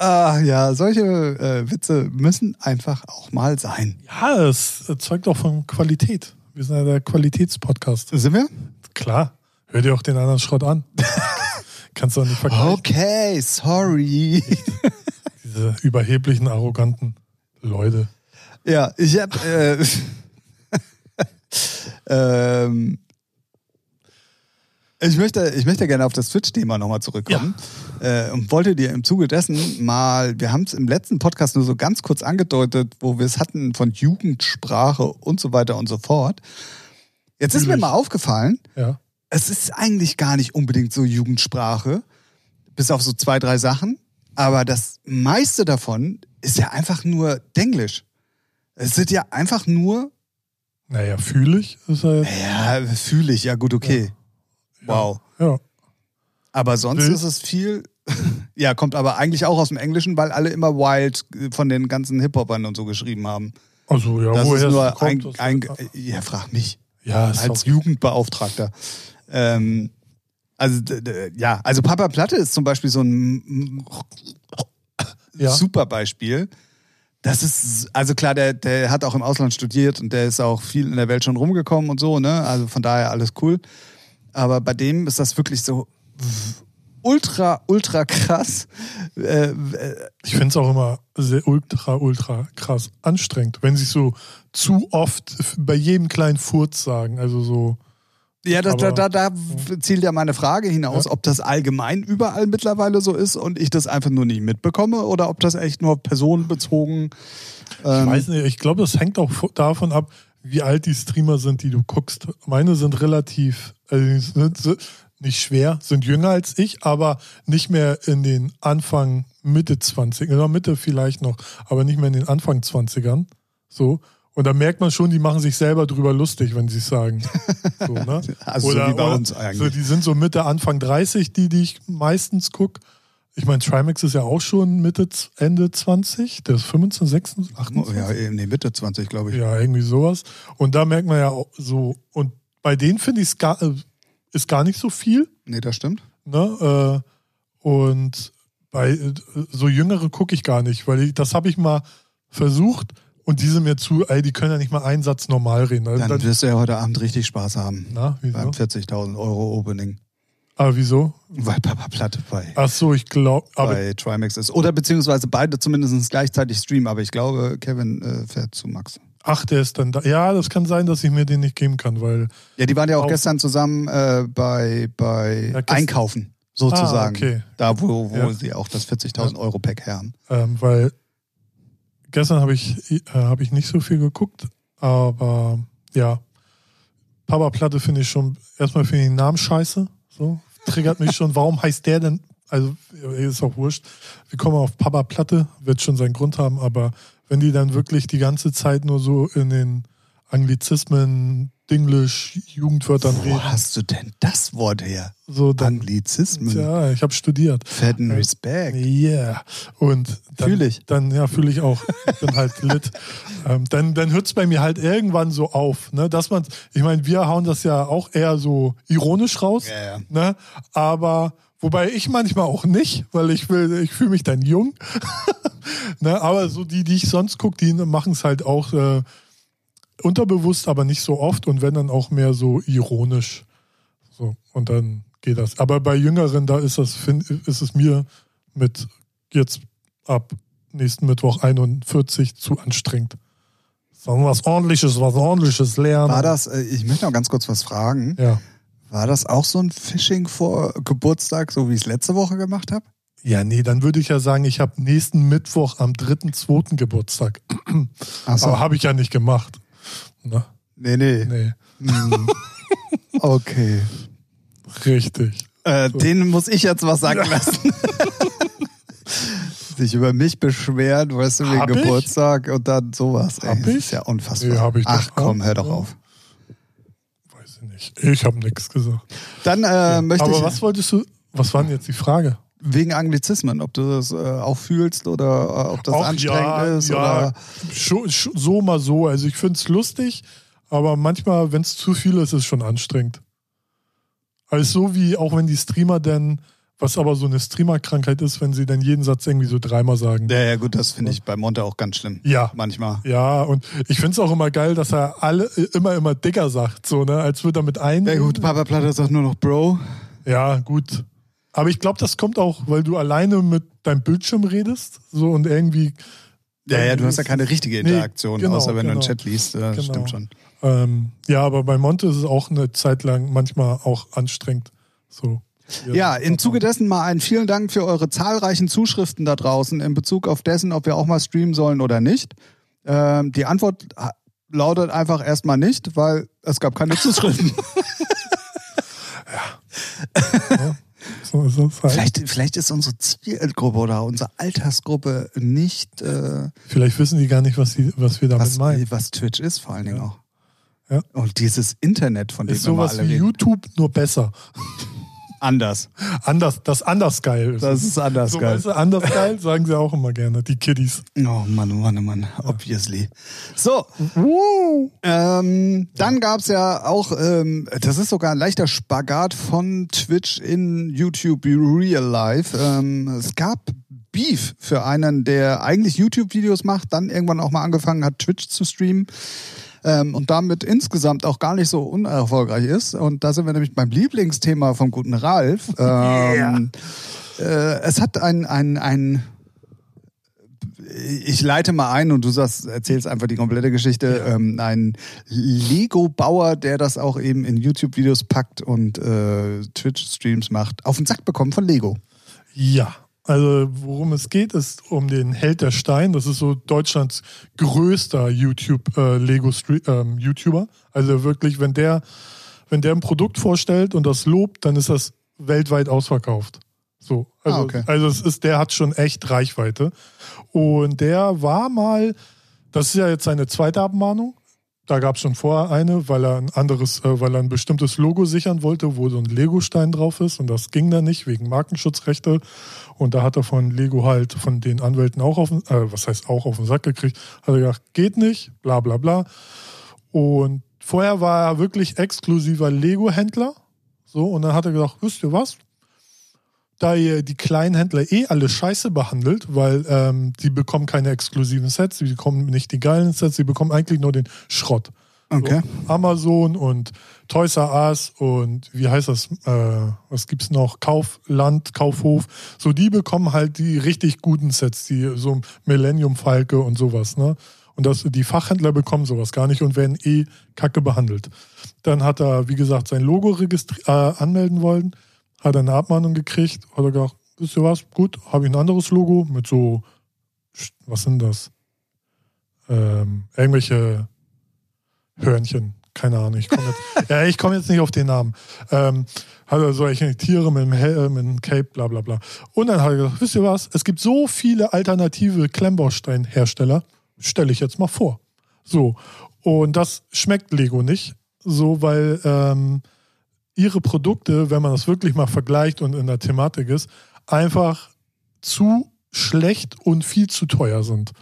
Ah ja, solche äh, Witze müssen einfach auch mal sein. Ja, es zeugt auch von Qualität. Wir sind ja der Qualitätspodcast. Sind wir? Klar. Hör dir auch den anderen Schrott an. Kannst du auch nicht vergleichen. Okay, sorry. Diese überheblichen, arroganten Leute. Ja, ich hab. Äh, ähm, ich möchte, ich möchte gerne auf das Twitch-Thema nochmal zurückkommen äh, und wollte dir im Zuge dessen mal, wir haben es im letzten Podcast nur so ganz kurz angedeutet, wo wir es hatten von Jugendsprache und so weiter und so fort. Jetzt ist mir mal aufgefallen, Ja. es ist eigentlich gar nicht unbedingt so Jugendsprache, bis auf so zwei, drei Sachen. Aber das meiste davon ist ja einfach nur Denglisch. Es sind ja einfach nur, Naja, fühle ich. Ist er jetzt. ja, fühle ich, ja gut, okay. Wow. Ja. Aber sonst Wild. ist es viel, ja, kommt aber eigentlich auch aus dem Englischen, weil alle immer Wild von den ganzen Hip-Hopern und so geschrieben haben. Also, ja, Das woher ist nur kommt, ein, das- ein, ja, frag mich. ja, als Jugendbeauftragter. Ähm, also ja, also Papa Platte ist zum Beispiel so ein Ja. super Beispiel. Das ist, also klar, der, der hat auch im Ausland studiert und der ist auch viel in der Welt schon rumgekommen und so, ne? Also von daher alles cool. Aber bei dem ist das wirklich so ultra, ultra krass. Äh, äh, ich finde es auch immer sehr ultra, ultra krass anstrengend, wenn sie so zu oft bei jedem kleinen Furz sagen. Also so, Ja, das, da, Aber- da, da zielt ja meine Frage hinaus, Ja. ob das allgemein überall mittlerweile so ist und ich das einfach nur nicht mitbekomme oder ob das echt nur personenbezogen. ich Ähm, weiß nicht, ich glaube, das hängt auch vo- davon ab, wie alt die Streamer sind, die du guckst. Meine sind relativ, also nicht schwer, sind jünger als ich, aber nicht mehr in den Anfang, Mitte 20, oder Mitte vielleicht noch, aber nicht mehr in den Anfang 20ern. So. Und da merkt man schon, die machen sich selber drüber lustig, wenn sie es sagen. So, ne? Also so wie bei uns eigentlich. So, die sind so Mitte, Anfang 30, die, die ich meistens gucke. Ich meine, Trimax ist ja auch schon Mitte, Ende 20, der ist 15, 26, 28. ja, nee, Mitte 20, glaube ich. Ja, irgendwie sowas. Und da merkt man ja auch so, und bei denen finde ich es gar, äh, ist gar nicht so viel. Nee, das stimmt. Ne? Äh, und bei äh, so Jüngere gucke ich gar nicht, weil ich, das habe ich mal versucht und die sind mir zu, ey, die können ja nicht mal einen Satz normal reden. Also Dann dann, wirst du ja heute Abend richtig Spaß haben. na, Beim wieso? 40.000 Euro Opening. Ah, wieso? Weil Papa Platte bei, Ach so, ich glaube, aber bei Trimax ist. Oder beziehungsweise beide zumindest gleichzeitig streamen. Aber ich glaube, Kevin äh, fährt zu Max. Ach, der ist dann da. Ja, das kann sein, dass ich mir den nicht geben kann, weil Ja, die waren ja auch gestern zusammen äh, bei, bei Ja, Einkaufen, sozusagen. Ah, okay. Da, wo, wo Ja. sie auch das 40.000 Euro Pack haben. Ähm, weil gestern habe ich, äh, hab ich nicht so viel geguckt, aber ja, Papa Platte finde ich schon, erstmal finde ich den Namen scheiße, so, triggert mich schon. Warum heißt der denn, also ist auch wurscht, wir kommen auf Papa Platte, wird schon seinen Grund haben, aber wenn die dann wirklich die ganze Zeit nur so in den Anglizismen, Dinglish, Jugendwörtern Wo reden, hast du denn das Wort her? so dann, Anglizismen. ja, ich habe studiert. Fetten Ja. Respekt. Yeah. Und dann, Fühl ich. Dann, ja, fühle ich auch. Ich bin halt lit. Ähm, dann dann hört es bei mir halt irgendwann so auf, ne? Dass man, ich meine, wir hauen das ja auch eher so ironisch raus, Ja, ja. ne? Aber wobei ich manchmal auch nicht, weil ich will, ich fühle mich dann jung. ne? Aber so die, die ich sonst gucke, die machen es halt auch äh, unterbewusst, aber nicht so oft und wenn dann auch mehr so ironisch. So, und dann geht das. Aber bei Jüngeren, da ist das, find, ist es mir mit jetzt ab nächsten Mittwoch 41 zu anstrengend. Sondern was ordentliches, was ordentliches lernen. War das, äh, ich möchte noch ganz kurz was fragen. Ja. War das auch so ein Phishing vor Geburtstag, so wie ich es letzte Woche gemacht habe? Ja, nee, dann würde ich ja sagen, ich habe nächsten Mittwoch am 3.2. Geburtstag. Achso. Aber habe ich ja nicht gemacht. Na, Nee, nee. nee, Hm. Okay. richtig. Äh, Den muss ich jetzt was sagen lassen. Sich über mich beschweren, weißt du, wegen Hab ich? Geburtstag und dann sowas. Ey, Hab das ich? ist ja unfassbar. Nee, hab ich Ach komm, hör doch auf. Ich nicht. Ich habe nichts gesagt. Dann äh, möchte Aber ich was wolltest du, was war denn jetzt die Frage? wegen Anglizismen, ob du das äh, auch fühlst oder äh, ob das Auch anstrengend ja, ist ja, schon, so mal so. Also ich finde es lustig, aber manchmal, wenn es zu viel ist, ist es schon anstrengend. Also so wie auch wenn die Streamer dann, Was aber so eine Streamer-Krankheit ist, wenn sie dann jeden Satz irgendwie so dreimal sagen. Ja, ja, gut, das finde ich bei Monte auch ganz schlimm. Ja. Manchmal. Ja, und ich finde es auch immer geil, dass er alle immer, immer dicker sagt, so, ne? Als würde er mit ein. Ja, gut, Papa Platter sagt nur noch Bro. Ja, gut. Aber ich glaube, das kommt auch, weil du alleine mit deinem Bildschirm redest, so und irgendwie. Ja, ja, du hast ja keine richtige Nee, Interaktion, genau, außer wenn du einen genau. Chat liest. Ja, Das Genau. stimmt schon. Ähm, ja, aber bei Monte ist es auch eine Zeit lang manchmal auch anstrengend. So. Ja, im Zuge dessen mal einen vielen Dank für eure zahlreichen Zuschriften da draußen in Bezug auf dessen, ob wir auch mal streamen sollen oder nicht. Ähm, die Antwort lautet einfach erstmal nicht, weil es gab keine Zuschriften. So ist es halt. vielleicht, vielleicht ist unsere Zielgruppe oder unsere Altersgruppe nicht, äh, Vielleicht wissen die gar nicht, was, die, was wir damit was, meinen. was Twitch ist, vor allen Dingen auch. Ja. Und dieses Internet, von dem Ist wir sowas alle wie reden. YouTube, nur besser. Anders. Anders, das anders geil ist. Das ist anders so, geil. Weißt du, anders geil, sagen sie auch immer gerne, die Kiddies. Oh Mann, oh Mann, oh Mann, obviously. So, ähm, dann gab's ja auch, ähm, das ist sogar ein leichter Spagat von Twitch in YouTube Real Life. Ähm, es gab Beef für einen, der eigentlich YouTube-Videos macht, dann irgendwann auch mal angefangen hat, Twitch zu streamen. Ähm, und damit insgesamt auch gar nicht so unerfolgreich ist. Und da sind wir nämlich beim Lieblingsthema vom guten Ralf. Ähm, äh, es hat ein, ein, ein ich leite mal ein und du sagst, erzählst einfach die komplette Geschichte. Ähm, ein Lego-Bauer, der das auch eben in YouTube-Videos packt und äh, Twitch-Streams macht, auf den Sack bekommen von Lego. Ja, also worum es geht, ist um den Held der Stein. Das ist so Deutschlands größter YouTube äh, ähm, YouTuber. Also wirklich, wenn der, wenn der ein Produkt vorstellt und das lobt, dann ist das weltweit ausverkauft. So, also, Ah, okay. also es ist, der hat schon echt Reichweite. Und der war mal, das ist ja jetzt seine zweite Abmahnung. Da gab es schon vorher eine, weil er ein anderes, äh, weil er ein bestimmtes Logo sichern wollte, wo so ein Lego-Stein drauf ist. Und das ging dann nicht wegen Markenschutzrechte. Und da hat er von Lego halt von den Anwälten auch auf äh, was heißt auch auf den Sack gekriegt, hat er gesagt, geht nicht, bla bla bla. Und vorher war er wirklich exklusiver Lego-Händler. So, und dann hat er gesagt, wisst ihr was? Da ihr die kleinen Händler eh alle scheiße behandelt, weil ähm, die bekommen keine exklusiven Sets, die bekommen nicht die geilen Sets, die bekommen eigentlich nur den Schrott. Okay. So, Amazon und Toys R Us und wie heißt das? Äh, was gibt's noch? Kaufland, Kaufhof. So, die bekommen halt die richtig guten Sets, die so Millennium Falke und sowas, ne? Und das, die Fachhändler bekommen sowas gar nicht und werden eh kacke behandelt. Dann hat er, wie gesagt, sein Logo äh, anmelden wollen, hat er eine Abmahnung gekriegt, hat er gesagt, wisst ihr was, gut, habe ich ein anderes Logo mit so, was sind das? Ähm, irgendwelche Hörnchen, keine Ahnung, ich komme jetzt, ja, ich komme jetzt nicht auf den Namen. Ähm, hat er solche Tiere mit dem Helm, mit dem Cape, bla bla bla. Und dann hat er gesagt, wisst ihr was, es gibt so viele alternative Klemmbausteinhersteller, stelle ich jetzt mal vor. So, und das schmeckt Lego nicht, so, weil ähm, ihre Produkte, wenn man das wirklich mal vergleicht und in der Thematik ist, einfach zu schlecht und viel zu teuer sind.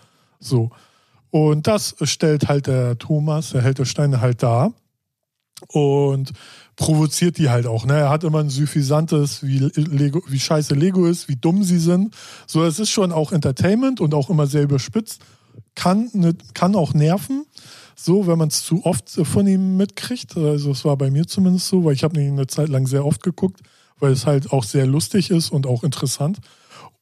So. Und das stellt halt der Thomas, der Held der Steine, halt da und provoziert die halt auch. Ne? Er hat immer ein suffisantes, wie, Lego, wie scheiße Lego ist, wie dumm sie sind. So, es ist schon auch Entertainment und auch immer sehr überspitzt. Kann, ne, kann auch nerven, so, wenn man es zu oft von ihm mitkriegt. Also es war bei mir zumindest so, weil ich habe ihn eine Zeit lang sehr oft geguckt, weil es halt auch sehr lustig ist und auch interessant.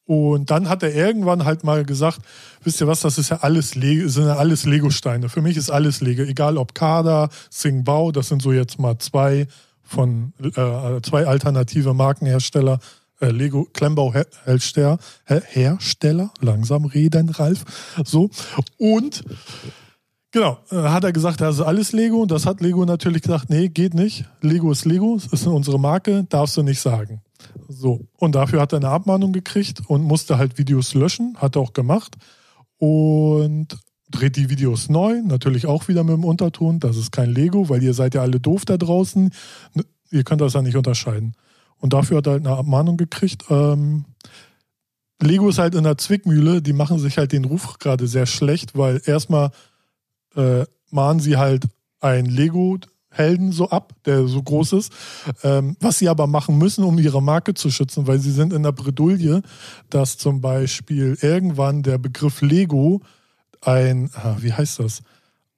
Und dann hat er irgendwann halt mal gesagt, wisst ihr was, das ist ja alles Lego, sind ja alles Lego-Steine. Für mich ist alles Lego, egal ob Kader, Singbao, das sind so jetzt mal zwei von äh, zwei alternative Markenhersteller, äh, Lego Klemmbau Her Hersteller, Her Hersteller, langsam reden, Ralf. So. Und Genau, äh, hat er gesagt, das ist alles Lego. Das hat Lego natürlich gesagt, nee, geht nicht. Lego ist Lego, es ist unsere Marke, darfst du nicht sagen. So, und dafür hat er eine Abmahnung gekriegt und musste halt Videos löschen, hat er auch gemacht. Und dreht die Videos neu, natürlich auch wieder mit dem Unterton, das ist kein Lego, weil ihr seid ja alle doof da draußen. N- Ihr könnt das ja nicht unterscheiden. Und dafür hat er halt eine Abmahnung gekriegt. Ähm, Lego ist halt in der Zwickmühle, die machen sich halt den Ruf gerade sehr schlecht, weil erstmal äh, mahnen sie halt ein Helden so ab, der so groß ist. Ähm, was sie aber machen müssen, um ihre Marke zu schützen, weil sie sind in der Bredouille, dass zum Beispiel irgendwann der Begriff Lego ein, ah, wie heißt das?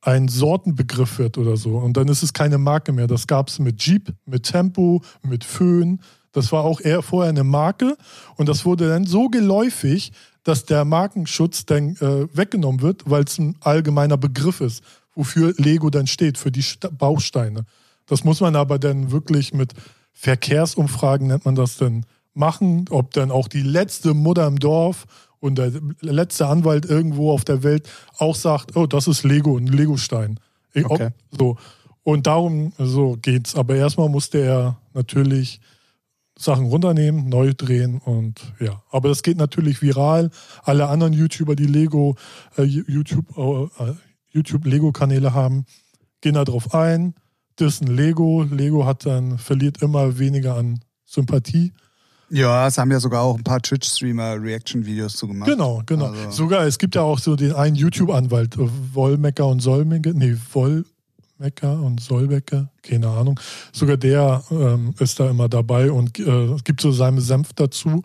ein Sortenbegriff wird oder so. Und dann ist es keine Marke mehr. Das gab es mit Jeep, mit Tempo, mit Föhn. Das war auch eher vorher eine Marke. Und das wurde dann so geläufig, dass der Markenschutz dann äh, weggenommen wird, weil es ein allgemeiner Begriff ist, wofür Lego dann steht, für die St Bausteine. Das muss man aber dann wirklich mit Verkehrsumfragen, nennt man das dann, machen, ob dann auch die letzte Mutter im Dorf und der letzte Anwalt irgendwo auf der Welt auch sagt, oh, das ist Lego, ein Legostein. Okay. So. Und darum so geht's. Aber erstmal musste er natürlich Sachen runternehmen, neu drehen und ja. Aber das geht natürlich viral. Alle anderen YouTuber, die Lego, äh, YouTube, äh, YouTube Lego-Kanäle haben, gehen da drauf ein. Das ist ein Lego. Lego hat dann, verliert immer weniger an Sympathie. Ja, es haben ja sogar auch ein paar Twitch-Streamer Reaction-Videos zu gemacht. Genau, genau. Also. Sogar, es gibt ja auch so den einen YouTube-Anwalt, Wollmecker und Solmecker, nee, Wollmecker und Solbecker, keine Ahnung. Sogar der ähm, ist da immer dabei und äh, gibt so seinen Senf dazu.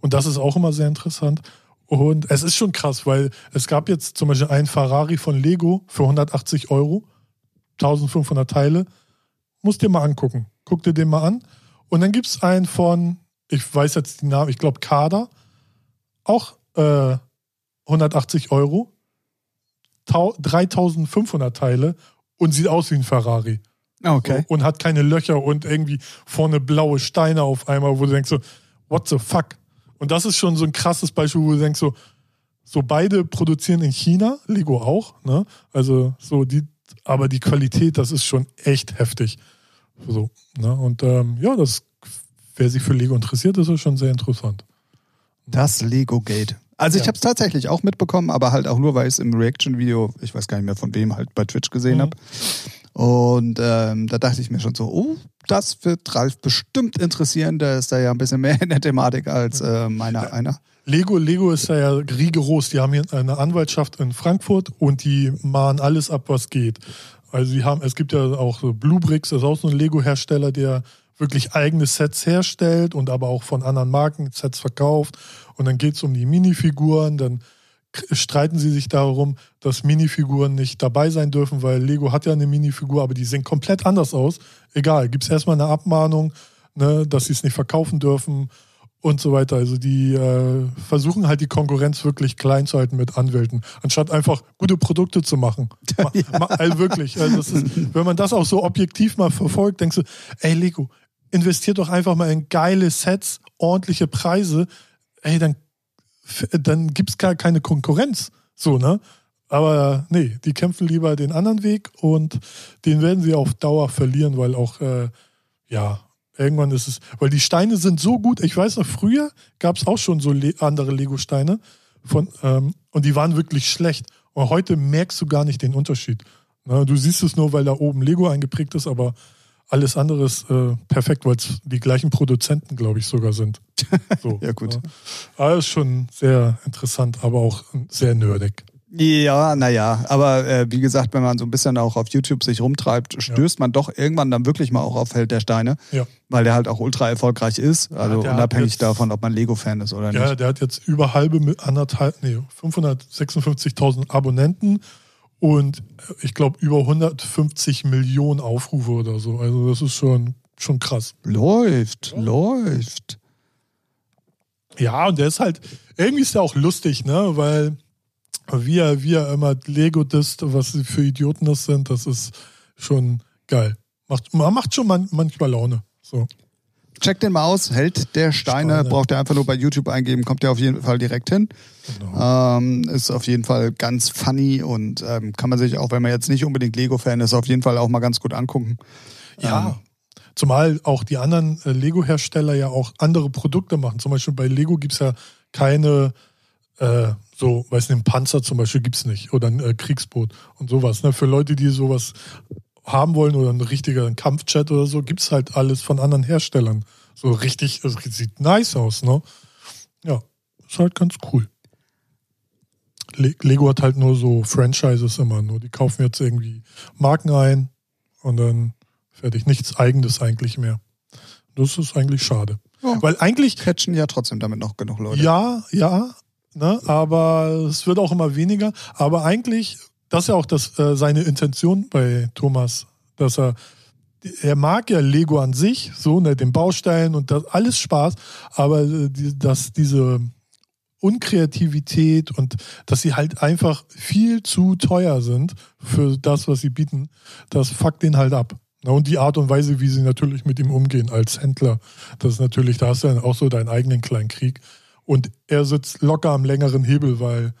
Und das ist auch immer sehr interessant. Und es ist schon krass, weil es gab jetzt zum Beispiel einen Ferrari von Lego für 180 Euro, 1500 Teile. Musst dir mal angucken. Guck dir den mal an. Und dann gibt es einen von ich weiß jetzt den Namen, ich glaube Kader, auch äh, 180 Euro, 3500 Teile und sieht aus wie ein Ferrari. Okay. und hat keine Löcher und irgendwie vorne blaue Steine auf einmal, wo du denkst so, what the fuck? Und das ist schon so ein krasses Beispiel, wo du denkst so, so beide produzieren in China, Lego auch, ne? Also so die, aber die Qualität, das ist schon echt heftig. So, ne? Und ähm, ja, das wer sich für Lego interessiert, ist es schon sehr interessant. Das Lego Gate. Also ja. ich habe es tatsächlich auch mitbekommen, aber halt auch nur, weil ich es im Reaction-Video, ich weiß gar nicht mehr von wem, halt bei Twitch gesehen mhm. habe. Und ähm, da dachte ich mir schon so, oh, das wird Ralf bestimmt interessieren. Der ist da ja ein bisschen mehr in der Thematik als äh, meiner ja. einer. Lego, Lego ist ja, ja rigoros. Die haben hier eine Anwaltschaft in Frankfurt und die mahnen alles ab, was geht. Also sie haben, es gibt ja auch so Bluebricks, das ist auch so ein Lego-Hersteller, der wirklich eigene Sets herstellt und aber auch von anderen Marken Sets verkauft. Und dann geht es um die Minifiguren, dann streiten sie sich darum, dass Minifiguren nicht dabei sein dürfen, weil Lego hat ja eine Minifigur, aber die sehen komplett anders aus. Egal, gibt es erstmal eine Abmahnung, ne, dass sie es nicht verkaufen dürfen und so weiter. Also die äh, versuchen halt die Konkurrenz wirklich klein zu halten mit Anwälten, anstatt einfach gute Produkte zu machen. ja. also wirklich. Also ist, wenn man das auch so objektiv mal verfolgt, denkst du, ey Lego, investiert doch einfach mal in geile Sets, ordentliche Preise. Ey, dann, dann gibt es gar keine Konkurrenz. So, ne? Aber nee, die kämpfen lieber den anderen Weg und den werden sie auf Dauer verlieren, weil auch, äh, ja, irgendwann ist es, weil die Steine sind so gut. Ich weiß noch, früher gab es auch schon so Le andere Lego-Steine ähm, und die waren wirklich schlecht. Und heute merkst du gar nicht den Unterschied. Na, du siehst es nur, weil da oben Lego eingeprägt ist, aber alles andere ist äh, perfekt, weil es die gleichen Produzenten, glaube ich, sogar sind. So, ja, gut. Ja. Aber ist schon sehr interessant, aber auch sehr nerdig. Ja, naja, aber äh, wie gesagt, wenn man so ein bisschen auch auf YouTube sich rumtreibt, stößt ja. man doch irgendwann dann wirklich mal auch auf Held der Steine, ja. weil der halt auch ultra erfolgreich ist, also ja, unabhängig jetzt, davon, ob man Lego-Fan ist oder nicht. Ja, der hat jetzt über halbe, anderthalb, nee, 556.000 Abonnenten und ich glaube über 150 Millionen Aufrufe oder so. Also das ist schon, schon krass. Läuft, ja. läuft. Ja, und der ist halt, irgendwie ist der auch lustig, ne? Weil wie wie er immer Lego disst, was für Idioten das sind, das ist schon geil. Macht, macht schon man, manchmal Laune. So. Check den mal aus. Held der Steine. Steine. Braucht ihr einfach nur bei YouTube eingeben. Kommt ihr auf jeden Fall direkt hin. Genau. Ähm, ist auf jeden Fall ganz funny und ähm, kann man sich auch, wenn man jetzt nicht unbedingt Lego-Fan ist, auf jeden Fall auch mal ganz gut angucken. Ja. Ähm, Zumal auch die anderen äh, Lego-Hersteller ja auch andere Produkte machen. Zum Beispiel bei Lego gibt es ja keine, äh, so, weiß nicht, ein Panzer zum Beispiel gibt es nicht oder ein äh, Kriegsboot und sowas. Ne? Für Leute, die sowas haben wollen oder ein richtiger Kampfjet oder so, gibt es halt alles von anderen Herstellern. So richtig, es sieht nice aus, ne? Ja, ist halt ganz cool. Lego hat halt nur so Franchises immer nur. Die kaufen jetzt irgendwie Marken ein und dann Fertig. Nichts Eigenes eigentlich mehr. Das ist eigentlich schade. Ja. Weil eigentlich, Catchen ja trotzdem damit noch genug Leute. ja, ja, ne, aber es wird auch immer weniger. Aber eigentlich, das ist ja auch das, äh, seine Intention bei Thomas, dass er, er mag ja Lego an sich, so, ne, den Baustein und das alles Spaß, aber äh, die, dass diese Unkreativität und dass sie halt einfach viel zu teuer sind für das, was sie bieten, das fuckt den halt ab. Und die Art und Weise, wie sie natürlich mit ihm umgehen als Händler, das ist natürlich, da hast du dann auch so deinen eigenen kleinen Krieg. Und er sitzt locker am längeren Hebel, weil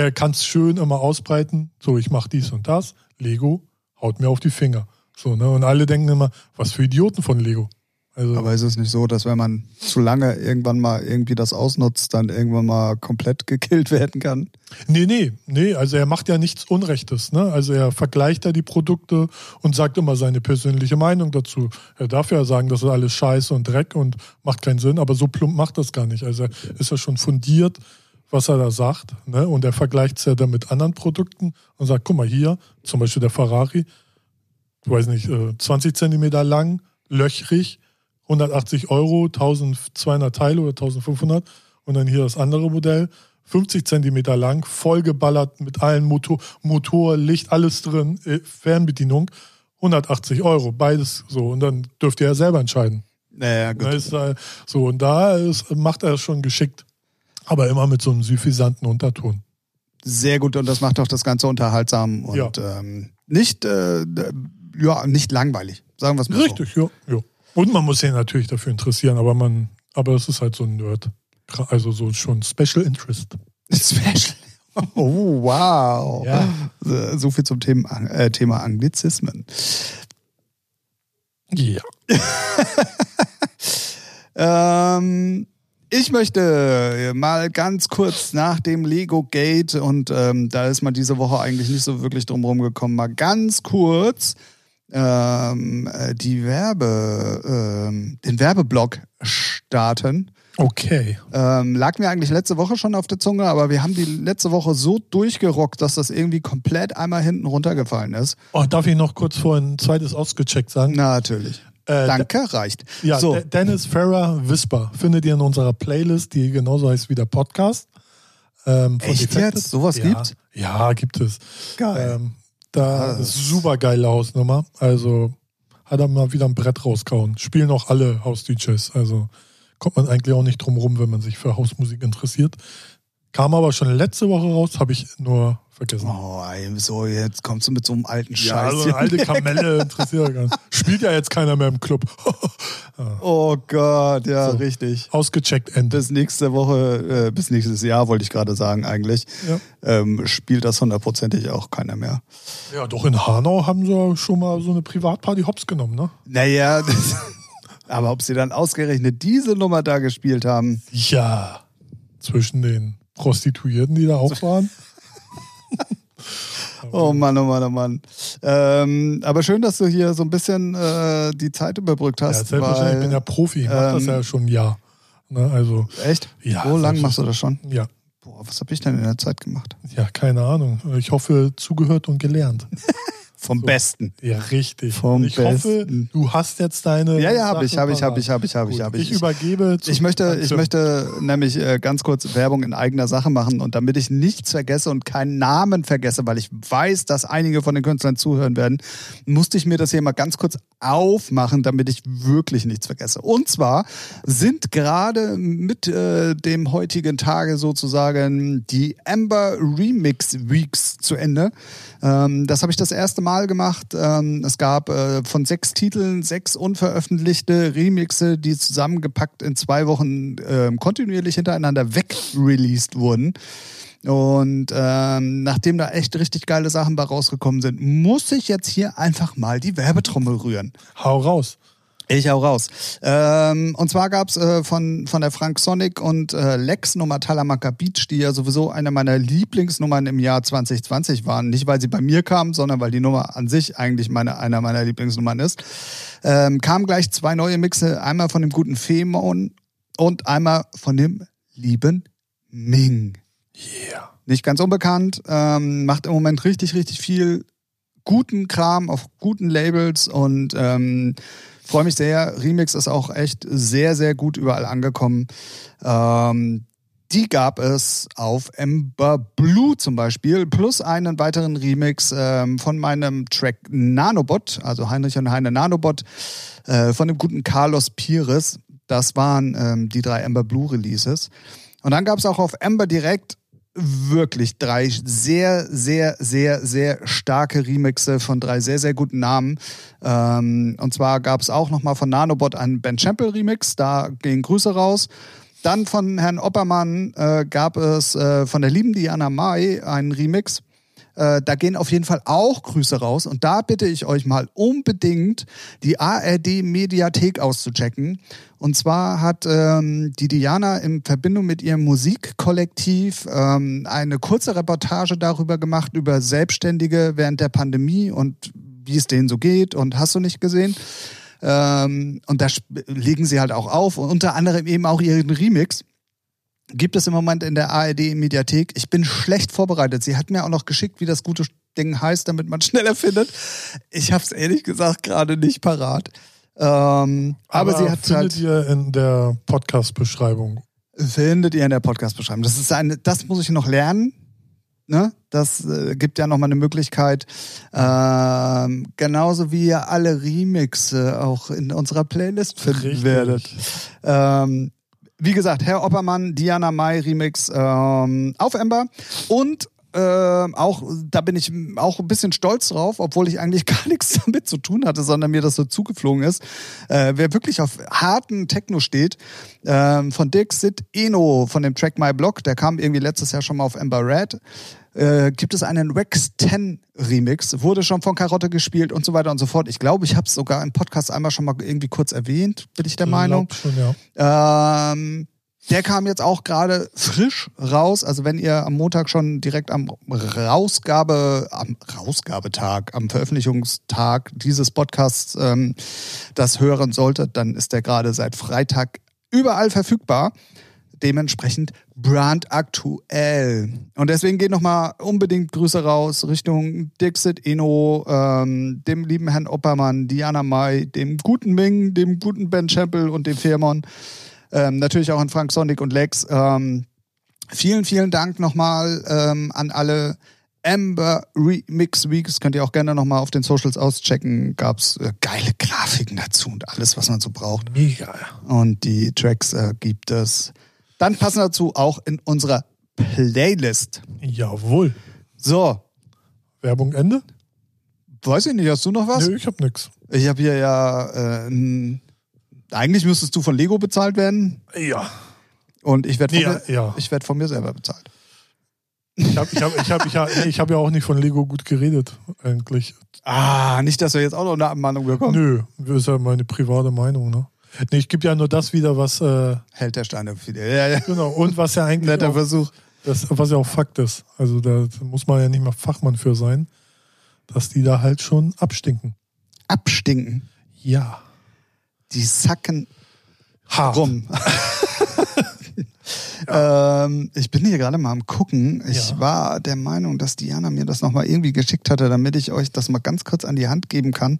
er kann es schön immer ausbreiten. So, ich mache dies und das. Lego haut mir auf die Finger. So, ne? Und alle denken immer, was für Idioten von Lego. Also, Aber ist es nicht so, dass wenn man zu lange irgendwann mal irgendwie das ausnutzt, dann irgendwann mal komplett gekillt werden kann? Nee, nee, nee, also er macht ja nichts Unrechtes, ne? Also er vergleicht ja die Produkte und sagt immer seine persönliche Meinung dazu. Er darf ja sagen, das ist alles Scheiße und Dreck und macht keinen Sinn, aber so plump macht das gar nicht. Also er ist ja schon fundiert, was er da sagt, ne? Und er vergleicht es ja dann mit anderen Produkten und sagt, guck mal hier, zum Beispiel der Ferrari, ich weiß nicht, äh, 20 Zentimeter lang, löchrig, 180 Euro, 1200 Teile oder 1500 und dann hier das andere Modell, 50 Zentimeter lang, vollgeballert mit allen Motor, Motor, Licht, alles drin, äh, Fernbedienung, 180 Euro, beides so und dann dürft ihr ja selber entscheiden. Naja, äh, so und da ist, macht er es schon geschickt, aber immer mit so einem suffisanten Unterton. Sehr gut und das macht auch das Ganze unterhaltsam und ähm, nicht, äh, ja, nicht langweilig. Sagen wir es mal Richtig, ja, ja. Und man muss sich natürlich dafür interessieren, aber man, aber es ist halt so ein Nerd. Also so schon Special Interest. so. Special. Oh, wow. Ja. So viel zum Thema, äh, Thema Anglizismen. Ja. Ähm, ich möchte mal ganz kurz nach dem Lego Gate und ähm, da ist man diese Woche eigentlich nicht so wirklich drum rumgekommen, mal ganz kurz ähm, äh, die Werbe, ähm, den Werbeblock starten. Okay. Ähm, lag mir eigentlich letzte Woche schon auf der Zunge, aber wir haben die letzte Woche so durchgerockt, dass das irgendwie komplett einmal hinten runtergefallen ist. Oh, darf ich noch kurz vor ein zweites ausgecheckt sagen? Natürlich. Äh, Danke, reicht. Ja, so, De- Dennis Ferrer Whisper findet ihr in unserer Playlist, die genauso heißt wie der Podcast. Ähm, von Echt Defected. jetzt? Sowas ja, gibt's? Ja, gibt es. Geil. Ähm, da Ah, ist super geile Hausnummer. Also hat er mal wieder ein Brett rauskauen. Spielen auch alle House-DJs. Also kommt man eigentlich auch nicht drum rum, wenn man sich für Hausmusik interessiert. Kam aber schon letzte Woche raus, habe ich nur vergessen. Oh, ey, so, jetzt kommst du mit so einem alten ja, Scheiß. also eine alte Kamelle interessiert ja gar nicht. Spielt ja jetzt keiner mehr im Club. Oh Gott, ja, So. richtig. Ausgecheckt, Ende. Bis nächste Woche, äh, bis nächstes Jahr, wollte ich gerade sagen, eigentlich, Ja. ähm, spielt das hundertprozentig auch keiner mehr. Ja, doch in Hanau haben sie ja schon mal so eine Privatparty hops genommen, ne? Naja, das, aber ob sie dann ausgerechnet diese Nummer da gespielt haben, Ja. Zwischen den Prostituierten, die da auch waren. Oh Mann, oh Mann, oh Mann. Ähm, aber schön, dass du hier so ein bisschen äh, die Zeit überbrückt Ja, hast. ich weil, bin ja Profi, ich mach das ähm, ja schon ein Jahr. Ne, also, Echt? Ja, Wo lang machst du das schon? ja. Boah, was habe ich denn in der Zeit gemacht? Ja, keine Ahnung. Ich hoffe, zugehört und gelernt. Vom Besten. Ja, richtig. Vom Und ich hoffe, Besten. du hast jetzt deine. Ja, ja, habe ich, habe ich, habe ich, habe ich, habe ich, habe ich. Ich übergebe zu Ich möchte, ich möchte nämlich äh, ganz kurz Werbung in eigener Sache machen und damit ich nichts vergesse und keinen Namen vergesse, weil ich weiß, dass einige von den Künstlern zuhören werden, musste ich mir das hier mal ganz kurz aufmachen, damit ich wirklich nichts vergesse. Und zwar sind gerade mit äh, dem heutigen Tage sozusagen die Amber Remix Weeks zu Ende. Ähm, das habe ich das erste Mal gemacht. Ähm, es gab äh, von sechs Titeln sechs unveröffentlichte Remixe, die zusammengepackt in zwei Wochen ähm, kontinuierlich hintereinander wegreleased wurden. Und ähm, nachdem da echt richtig geile Sachen bei rausgekommen sind, muss ich jetzt hier einfach mal die Werbetrommel rühren. Hau raus. Ich hau raus. Ähm, und zwar gab's äh, von, von der Frank Sonic und äh, Lex Nummer Talamanca Beach, die ja sowieso eine meiner Lieblingsnummern im Jahr 2020 waren. Nicht, weil sie bei mir kam, sondern weil die Nummer an sich eigentlich meine, einer meiner Lieblingsnummern ist. Ähm, kamen gleich zwei neue Mixe, einmal von dem guten Femon und einmal von dem lieben Ming Yeah. nicht ganz unbekannt, ähm, macht im Moment richtig, richtig viel guten Kram, auf guten Labels und ähm, freue mich sehr. Remix ist auch echt sehr, sehr gut überall angekommen. Ähm, die gab es auf Ember Blue zum Beispiel, plus einen weiteren Remix ähm, von meinem Track Nanobot, also Heinrich und Heine Nanobot, äh, von dem guten Carlos Pires. Das waren ähm, die drei Ember Blue Releases. Und dann gab es auch auf Ember direkt wirklich drei sehr, sehr, sehr, sehr starke Remixe von drei sehr, sehr guten Namen. Ähm, und zwar gab es auch nochmal von Nanobot einen Ben Champel Remix, da gehen Grüße raus. Dann von Herrn Oppermann äh, gab es äh, von der lieben Diana Mai einen Remix. Äh, da gehen auf jeden Fall auch Grüße raus. Und da bitte ich euch mal unbedingt die ARD-Mediathek auszuchecken. Und zwar hat ähm, die Diana in Verbindung mit ihrem Musikkollektiv ähm, eine kurze Reportage darüber gemacht, über Selbstständige während der Pandemie und wie es denen so geht. Und hast du nicht gesehen? Ähm, und da legen sie halt auch auf und unter anderem eben auch ihren Remix. Gibt es im Moment in der ARD Mediathek. Ich bin schlecht vorbereitet. Sie hat mir auch noch geschickt, wie das gute Ding heißt, damit man schneller findet. Ich habe es ehrlich gesagt gerade nicht parat. Ähm, aber, aber, sie hat findet halt, ihr in der Podcast-Beschreibung. Findet ihr in der Podcast-Beschreibung. Das ist eine, das muss ich noch lernen. Ne? Das äh, gibt ja nochmal eine Möglichkeit. Ähm, genauso wie ihr alle Remixe auch in unserer Playlist finden Richtig. werdet. Ähm, wie gesagt, Herr Oppermann, Diana Mai Remix ähm, auf Ember und äh, auch, da bin ich auch ein bisschen stolz drauf, obwohl ich eigentlich gar nichts damit zu tun hatte, sondern mir das so zugeflogen ist. Äh, wer wirklich auf harten Techno steht, äh, von Dick Sid Eno von dem Track My Block, der kam irgendwie letztes Jahr schon mal auf Ember Red äh, gibt es einen Rex 10 Remix, wurde schon von Karotte gespielt und so weiter und so fort. Ich glaube, ich habe es sogar im Podcast einmal schon mal irgendwie kurz erwähnt, bin ich der ich Meinung. Schon, ja. ähm, der kam jetzt auch gerade frisch raus. Also wenn ihr am Montag schon direkt am Rausgabe, am Rausgabetag, am Veröffentlichungstag dieses Podcasts ähm, das hören solltet, dann ist der gerade seit Freitag überall verfügbar dementsprechend brandaktuell. Und deswegen geht nochmal unbedingt Grüße raus Richtung Dixit Eno, ähm, dem lieben Herrn Oppermann, Diana Mai, dem guten Ming, dem guten Ben Chappell und dem Fairmon. Ähm, natürlich auch an Frank Sonic und Lex. Ähm, vielen, vielen Dank nochmal ähm, an alle Amber Remix Weeks. Könnt ihr auch gerne nochmal auf den Socials auschecken. Gab's äh, geile Grafiken dazu und alles, was man so braucht. Mega. Und die Tracks äh, gibt es dann passen dazu auch in unserer Playlist. Jawohl. So. Werbung Ende? Weiß ich nicht, hast du noch was? Nö, ich hab nix. Ich habe hier ja, äh, eigentlich müsstest du von Lego bezahlt werden. Ja. Und ich werde von, ja, mir, ja. werd von mir selber bezahlt. Ich habe ich hab, ich hab, ich hab, ich hab ja auch nicht von Lego gut geredet, eigentlich. Ah, nicht, dass wir jetzt auch noch eine Abmahnung bekommen. Nö, das ist ja meine private Meinung, ne? Nee, ich gebe ja nur das wieder, was. Äh, Hält der Steine wieder. Ja, ja. Genau, und was ja eigentlich. Netter auch, Versuch. Das, was ja auch Fakt ist. Also da muss man ja nicht mal Fachmann für sein, dass die da halt schon abstinken. Abstinken? Ja. Die sacken Hart. rum. ja. ähm, ich bin hier gerade mal am gucken. Ich ja. war der Meinung, dass Diana mir das nochmal irgendwie geschickt hatte, damit ich euch das mal ganz kurz an die Hand geben kann.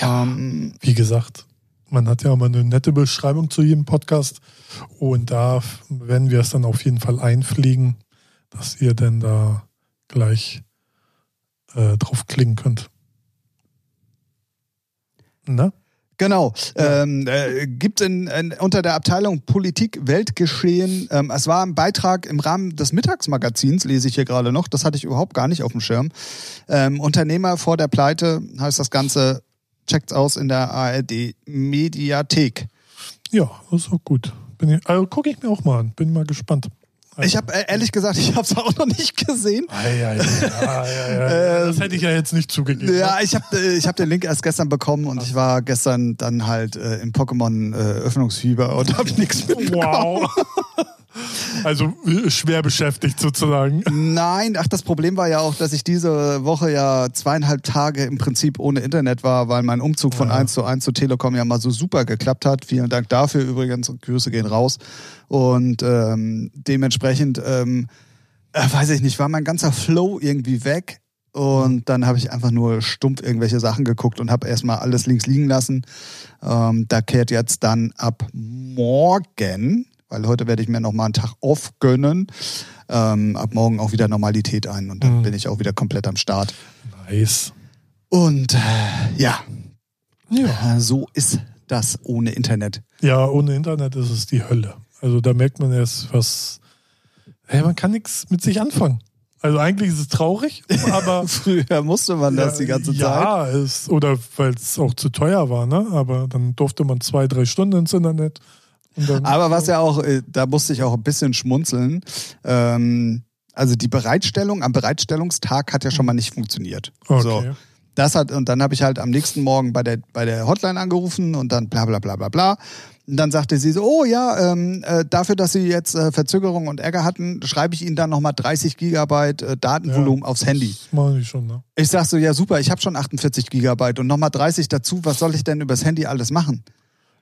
Ja, ähm, wie gesagt, man hat ja immer eine nette Beschreibung zu jedem Podcast und da werden wir es dann auf jeden Fall einfliegen, dass ihr denn da gleich äh, drauf klingen könnt. Na? Genau. Ja. Ähm, äh, gibt in, in, unter der Abteilung Politik Weltgeschehen, ähm, es war ein Beitrag im Rahmen des Mittagsmagazins, lese ich hier gerade noch, das hatte ich überhaupt gar nicht auf dem Schirm. Ähm, Unternehmer vor der Pleite heißt das Ganze Checkt's aus in der ARD Mediathek. Ja, das ist auch gut. Bin also gucke ich mir auch mal an. Bin mal gespannt. Also. Ich habe äh, ehrlich gesagt, ich habe es auch noch nicht gesehen. Ei, ei, ei, das hätte ich ja jetzt nicht zugegeben. Ja, ne? ich habe äh, ich hab den Link erst gestern bekommen und ich war gestern dann halt äh, im Pokémon äh, Öffnungsfieber und habe nichts mitbekommen. Wow. Also äh, schwer beschäftigt sozusagen. Nein, ach, das Problem war ja auch, dass ich diese Woche ja zweieinhalb Tage im Prinzip ohne Internet war, weil mein Umzug von ja. 1 zu 1 zu Telekom ja mal so super geklappt hat. Vielen Dank dafür übrigens und Grüße gehen raus. Und ähm, dementsprechend, ähm, äh, weiß ich nicht, war mein ganzer Flow irgendwie weg. Und dann habe ich einfach nur stumpf irgendwelche Sachen geguckt und habe erstmal alles links liegen lassen. Ähm, da kehrt jetzt dann ab morgen, weil heute werde ich mir nochmal einen Tag off gönnen, ähm, ab morgen auch wieder Normalität ein und dann Mhm. bin ich auch wieder komplett am Start. Nice. Und äh, ja, Ja. äh, so ist das ohne Internet. ja, ohne Internet ist es die Hölle. Also da merkt man erst, was. Hey, man kann nichts mit sich anfangen. Also eigentlich ist es traurig, aber. Früher musste man das die ganze Zeit. Ja, es, oder weil es auch zu teuer war, ne? Aber dann durfte man zwei, drei Stunden ins Internet. Aber was ja auch, äh, da musste ich auch ein bisschen schmunzeln. Ähm, also die Bereitstellung am Bereitstellungstag hat ja schon mal nicht funktioniert. Okay. So. Das hat, und dann habe ich halt am nächsten Morgen bei der, bei der Hotline angerufen und dann bla bla bla bla bla. Und dann sagte sie so, oh ja, ähm, äh, dafür, dass Sie jetzt äh, Verzögerung und Ärger hatten, schreibe ich Ihnen dann nochmal 30 Gigabyte äh, Datenvolumen aufs Handy. Das mache ich schon, ne? Ich sag so, ja super, ich habe schon 48 Gigabyte und nochmal 30 dazu, was soll ich denn übers Handy alles machen?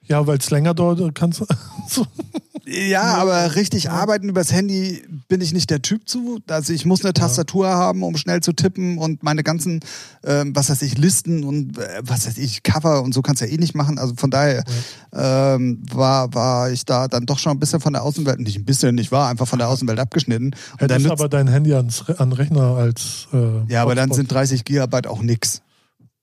Ja, weil es länger dauert, kannst du. so. Ja, aber richtig arbeiten übers Handy bin ich nicht der Typ zu. Also ich muss eine Tastatur haben, um schnell zu tippen und meine ganzen, ähm, was weiß ich, Listen und äh, was weiß ich, Cover und so kannst du ja eh nicht machen. Also von daher ähm, war, war ich da dann doch schon ein bisschen von der Außenwelt, nicht ein bisschen, ich war einfach von der Außenwelt abgeschnitten. Und dann Hättest aber dein Handy ans, an Rechner als. Äh, ja, aber dann sind 30 Gigabyte auch nix.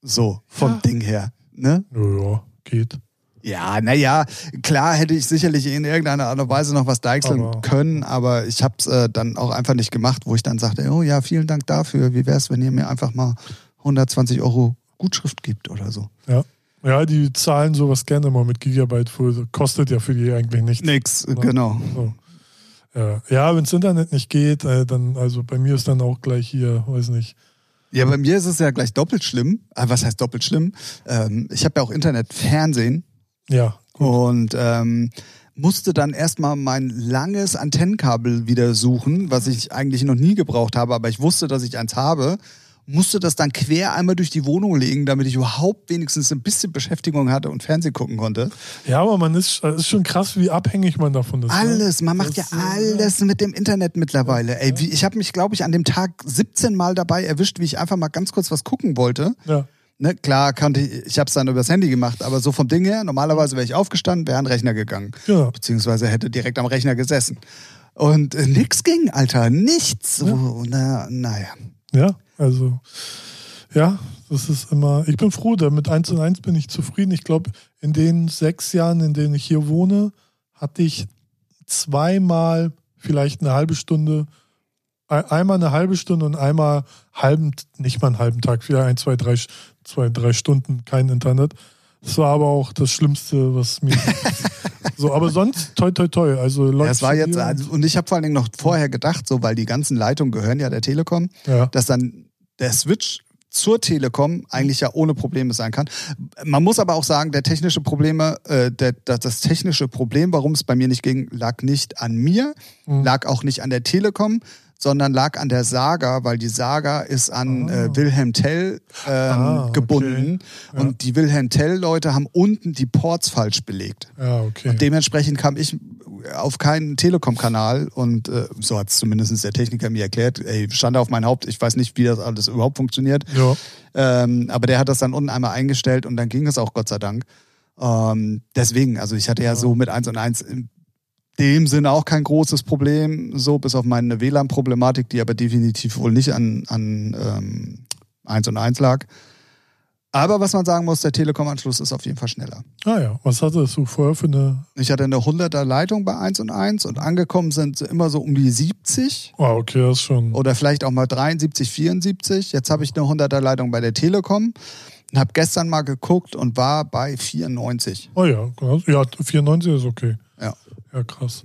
So, vom Ja. Ding her. Ne? Ja, ja, geht. Ja, naja, klar hätte ich sicherlich in irgendeiner Art und Weise noch was deichseln können, aber ich habe es äh, dann auch einfach nicht gemacht, wo ich dann sagte, oh ja, vielen Dank dafür. Wie wäre es, wenn ihr mir einfach mal 120 Euro Gutschrift gibt oder so? Ja. Ja, die zahlen sowas gerne mal mit Gigabyte. Kostet ja für die eigentlich nichts. Nix, Ja. genau. So. Ja, ja wenn das Internet nicht geht, äh, dann, also bei mir ist dann auch gleich hier, weiß nicht. Ja, bei mir ist es ja gleich doppelt schlimm. Ah, was heißt doppelt schlimm? Ähm, ich habe ja auch Internet, Fernsehen Ja, gut. und ähm, musste dann erstmal mein langes Antennenkabel wieder suchen, was ich eigentlich noch nie gebraucht habe, aber ich wusste, dass ich eins habe. Musste das dann quer einmal durch die Wohnung legen, damit ich überhaupt wenigstens ein bisschen Beschäftigung hatte und Fernsehen gucken konnte. Ja, aber man ist, es ist schon krass, wie abhängig man davon ist. ne? Alles, man macht Das, ja äh, alles mit dem Internet mittlerweile. Ey, wie, ich habe mich, glaube ich, an dem Tag 17 Mal dabei erwischt, wie ich einfach mal ganz kurz was gucken wollte. Ja. Ne, klar, kannte ich, ich habe es dann übers Handy gemacht, aber so vom Ding her, normalerweise wäre ich aufgestanden, wäre an den Rechner gegangen. Ja. Beziehungsweise hätte direkt am Rechner gesessen. Und äh, nix ging, Alter, nichts. So, na, naja. Ja, also, ja, das ist immer, ich bin froh, da mit 1 und 1 bin ich zufrieden. Ich glaube, in den sechs Jahren, in denen ich hier wohne, hatte ich zweimal vielleicht eine halbe Stunde, ein- einmal eine halbe Stunde und einmal halben, nicht mal einen halben Tag, vielleicht ein, zwei, drei, zwei, drei Stunden kein Internet. Das war aber auch das Schlimmste, was mir. so, aber sonst toi toi toi. Also Ja, es war jetzt, also, und ich habe vor allen Dingen noch vorher gedacht, so, weil die ganzen Leitungen gehören ja der Telekom, ja. dass dann der Switch zur Telekom eigentlich ja ohne Probleme sein kann. Man muss aber auch sagen, der technische Probleme, äh, der, das, das technische Problem, warum es bei mir nicht ging, lag nicht an mir, Mhm. lag auch nicht an der Telekom, sondern lag an der Saga, weil die Saga ist an Ah. äh, Wilhelm Tell ähm, Ah, okay. gebunden Ja. und die Wilhelm Tell-Leute haben unten die Ports falsch belegt. ja, okay. Dementsprechend kam ich auf keinen Telekom-Kanal und äh, so hat es zumindest der Techniker mir erklärt. Ey, stand auf mein Haupt, ich weiß nicht, wie das alles überhaupt funktioniert. Ja. Ähm, aber der hat das dann unten einmal eingestellt und dann ging es auch Gott sei Dank. Ähm, deswegen, also ich hatte ja, Ja. so mit 1 und 1 in dem Sinne auch kein großes Problem, so bis auf meine WLAN-Problematik, die aber definitiv wohl nicht an, an ähm, 1 und 1 lag. Aber was man sagen muss, der Telekom-Anschluss ist auf jeden Fall schneller. Ah ja, was hattest du vorher für eine. Ich hatte eine 100er Leitung bei 1 und 1 und angekommen sind immer so um die 70 Ah, okay, das ist schon. oder vielleicht auch mal 73, 74. Jetzt habe ich eine 100er Leitung bei der Telekom und habe gestern mal geguckt und war bei 94. Oh ja, ja, 94 ist okay. Ja. Ja, krass.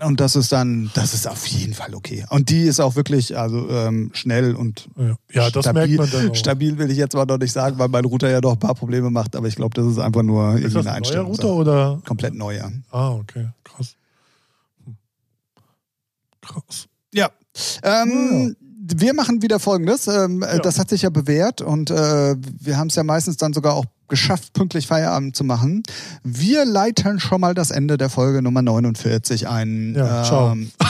Und das ist dann, das ist auf jeden Fall okay. Und die ist auch wirklich also ähm, schnell und Ja, ja das stabil. merkt man dann auch. Stabil will ich jetzt mal noch nicht sagen, weil mein Router ja noch ein paar Probleme macht, aber ich glaube, das ist einfach nur ist irgendwie das ein neuer Einstellung. Router oder? Komplett neuer. Ah, okay, krass. Hm. Krass. Ja. Ähm, Wir machen wieder Folgendes. Ähm, äh, Ja. Das hat sich ja bewährt und äh, wir haben es ja meistens dann sogar auch geschafft, pünktlich Feierabend zu machen. Wir leiten schon mal das Ende der Folge Nummer 49 ein. Ja, ciao. Ähm,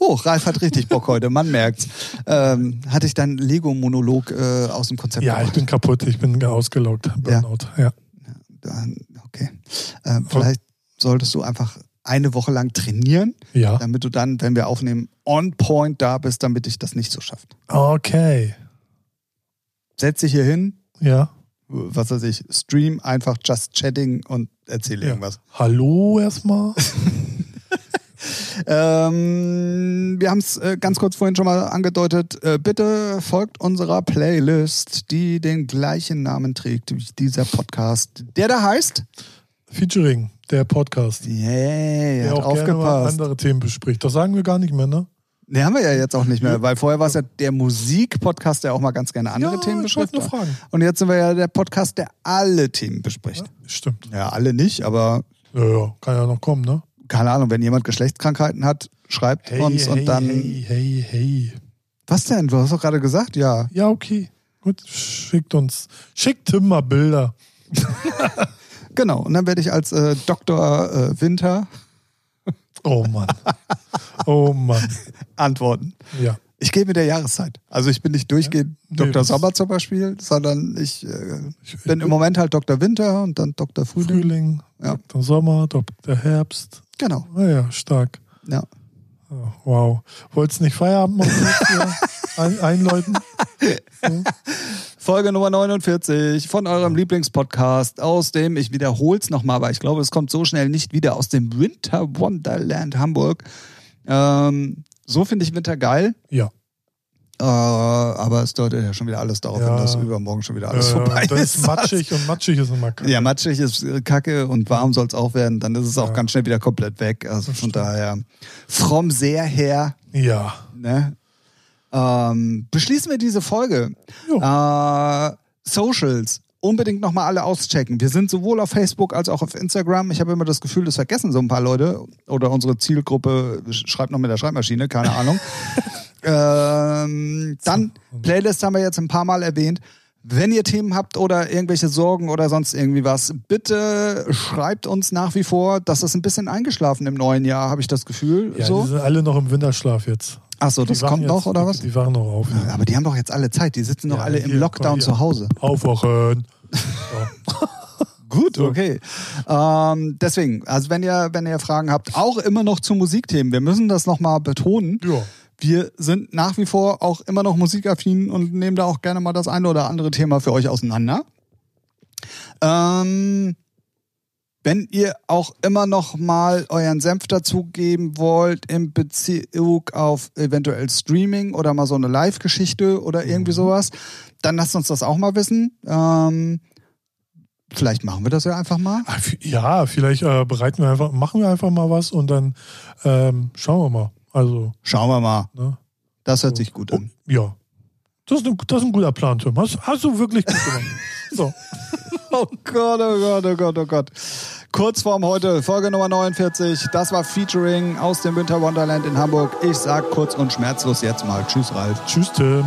Oh, Ralf hat richtig Bock heute, man merkt's. Ähm, hatte ich dann Lego-Monolog äh, aus dem Konzept Ja, ich bin kaputt, ich bin ausgelaugt. Burnout, ja. Dann, okay. Ähm, vielleicht solltest du einfach eine Woche lang trainieren, Ja. damit du dann, wenn wir aufnehmen, on point da bist, damit dich das nicht so schafft. Okay. Setz dich hier hin, Ja. was weiß ich, stream einfach just chatting und erzähl ja. irgendwas. Hallo erstmal. Ähm, wir haben es äh, ganz kurz vorhin schon mal angedeutet. Äh, bitte folgt unserer Playlist, die den gleichen Namen trägt wie dieser Podcast, der da heißt. Featuring, der Podcast. Yay, der auch gerne mal aufgepasst. andere Themen bespricht. Das sagen wir gar nicht mehr, ne? Ne, haben wir ja jetzt auch nicht mehr, weil vorher war es ja der Musik-Podcast, der auch mal ganz gerne andere Ja, Themen bespricht. nur fragen. Und jetzt sind wir ja der Podcast, der alle Themen bespricht. Stimmt. Ja, alle nicht, aber Ja, ja, kann ja noch kommen, ne? keine Ahnung, wenn jemand Geschlechtskrankheiten hat, schreibt Hey, uns hey, und dann. hey, hey, hey. Was denn? Du hast doch gerade gesagt, ja. Ja, okay. Gut, schickt uns. Schickt Tim mal Bilder. Genau. Und dann werde ich als äh, Dr. Äh, Winter Oh Mann. Oh Mann. antworten. Ja. Ich gehe mit der Jahreszeit. Also ich bin nicht durchgehend Nee, Dr. Sommer zum Beispiel, sondern ich äh, Ich, bin im Moment halt Dr. Winter und dann Dr. Frühling. Frühling, Ja. Dr. Sommer, Dr. Herbst. Genau. Ah ja, stark. Ja. Ja, wow. Wolltest nicht Feierabend machen? einläuten? Folge Nummer 49 von eurem Lieblingspodcast aus dem, ich wiederhole es nochmal, aber ich glaube, es kommt so schnell nicht wieder, aus dem Winter Wonderland Hamburg. Ähm, so finde ich Winter geil, Ja. äh, aber es deutet ja schon wieder alles darauf hin, Ja. dass übermorgen schon wieder alles äh, vorbei das ist. matschig und matschig ist immer kacke. Ja, matschig ist kacke und warm soll es auch werden, dann ist es auch Ja. ganz schnell wieder komplett weg. Also von stimmt. daher, from sehr her, Ja. ne? Ähm, beschließen wir diese Folge. Äh, Socials. Unbedingt nochmal alle auschecken. Wir sind sowohl auf Facebook als auch auf Instagram. Ich habe immer das Gefühl, das vergessen so ein paar Leute. Oder unsere Zielgruppe schreibt noch mit der Schreibmaschine, keine Ahnung. ähm, dann, Playlist haben wir jetzt ein paar Mal erwähnt. Wenn ihr Themen habt oder irgendwelche Sorgen oder sonst irgendwie was, bitte schreibt uns nach wie vor. Das ist ein bisschen eingeschlafen im neuen Jahr, habe ich das Gefühl. Ja, so. die sind alle noch im Winterschlaf jetzt. Achso, das kommt jetzt, noch oder was? Die, die wachen noch auf. Ja, aber die haben doch jetzt alle Zeit. Die sitzen doch Ja, alle im hier, Lockdown zu Hause. Aufwachen. Gut, okay. Ähm, deswegen, also wenn ihr, wenn ihr Fragen habt, auch immer noch zu Musikthemen, wir müssen das nochmal betonen. Ja. Wir sind nach wie vor auch immer noch musikaffin und nehmen da auch gerne mal das eine oder andere Thema für euch auseinander. Ähm, wenn ihr auch immer noch mal euren Senf dazugeben wollt in Bezug auf eventuell Streaming oder mal so eine Live-Geschichte oder irgendwie sowas, dann lasst uns das auch mal wissen. Ähm, vielleicht machen wir das ja einfach mal. Ah, Ja, vielleicht äh, bereiten wir einfach, machen wir einfach mal was und dann ähm, schauen wir mal. Also, Schauen wir mal. ne? Das hört sich gut an. Ja. Das ist, ein, das ist ein guter Plan, Tim. Hast, hast du wirklich gut gemacht. So. Oh Gott, oh Gott, oh Gott, oh Gott. Kurzform heute, Folge Nummer 49. Das war Featuring aus dem Winter Wonderland in Hamburg. Ich sag kurz und schmerzlos jetzt mal Tschüss, Ralf. Tschüss, Tim.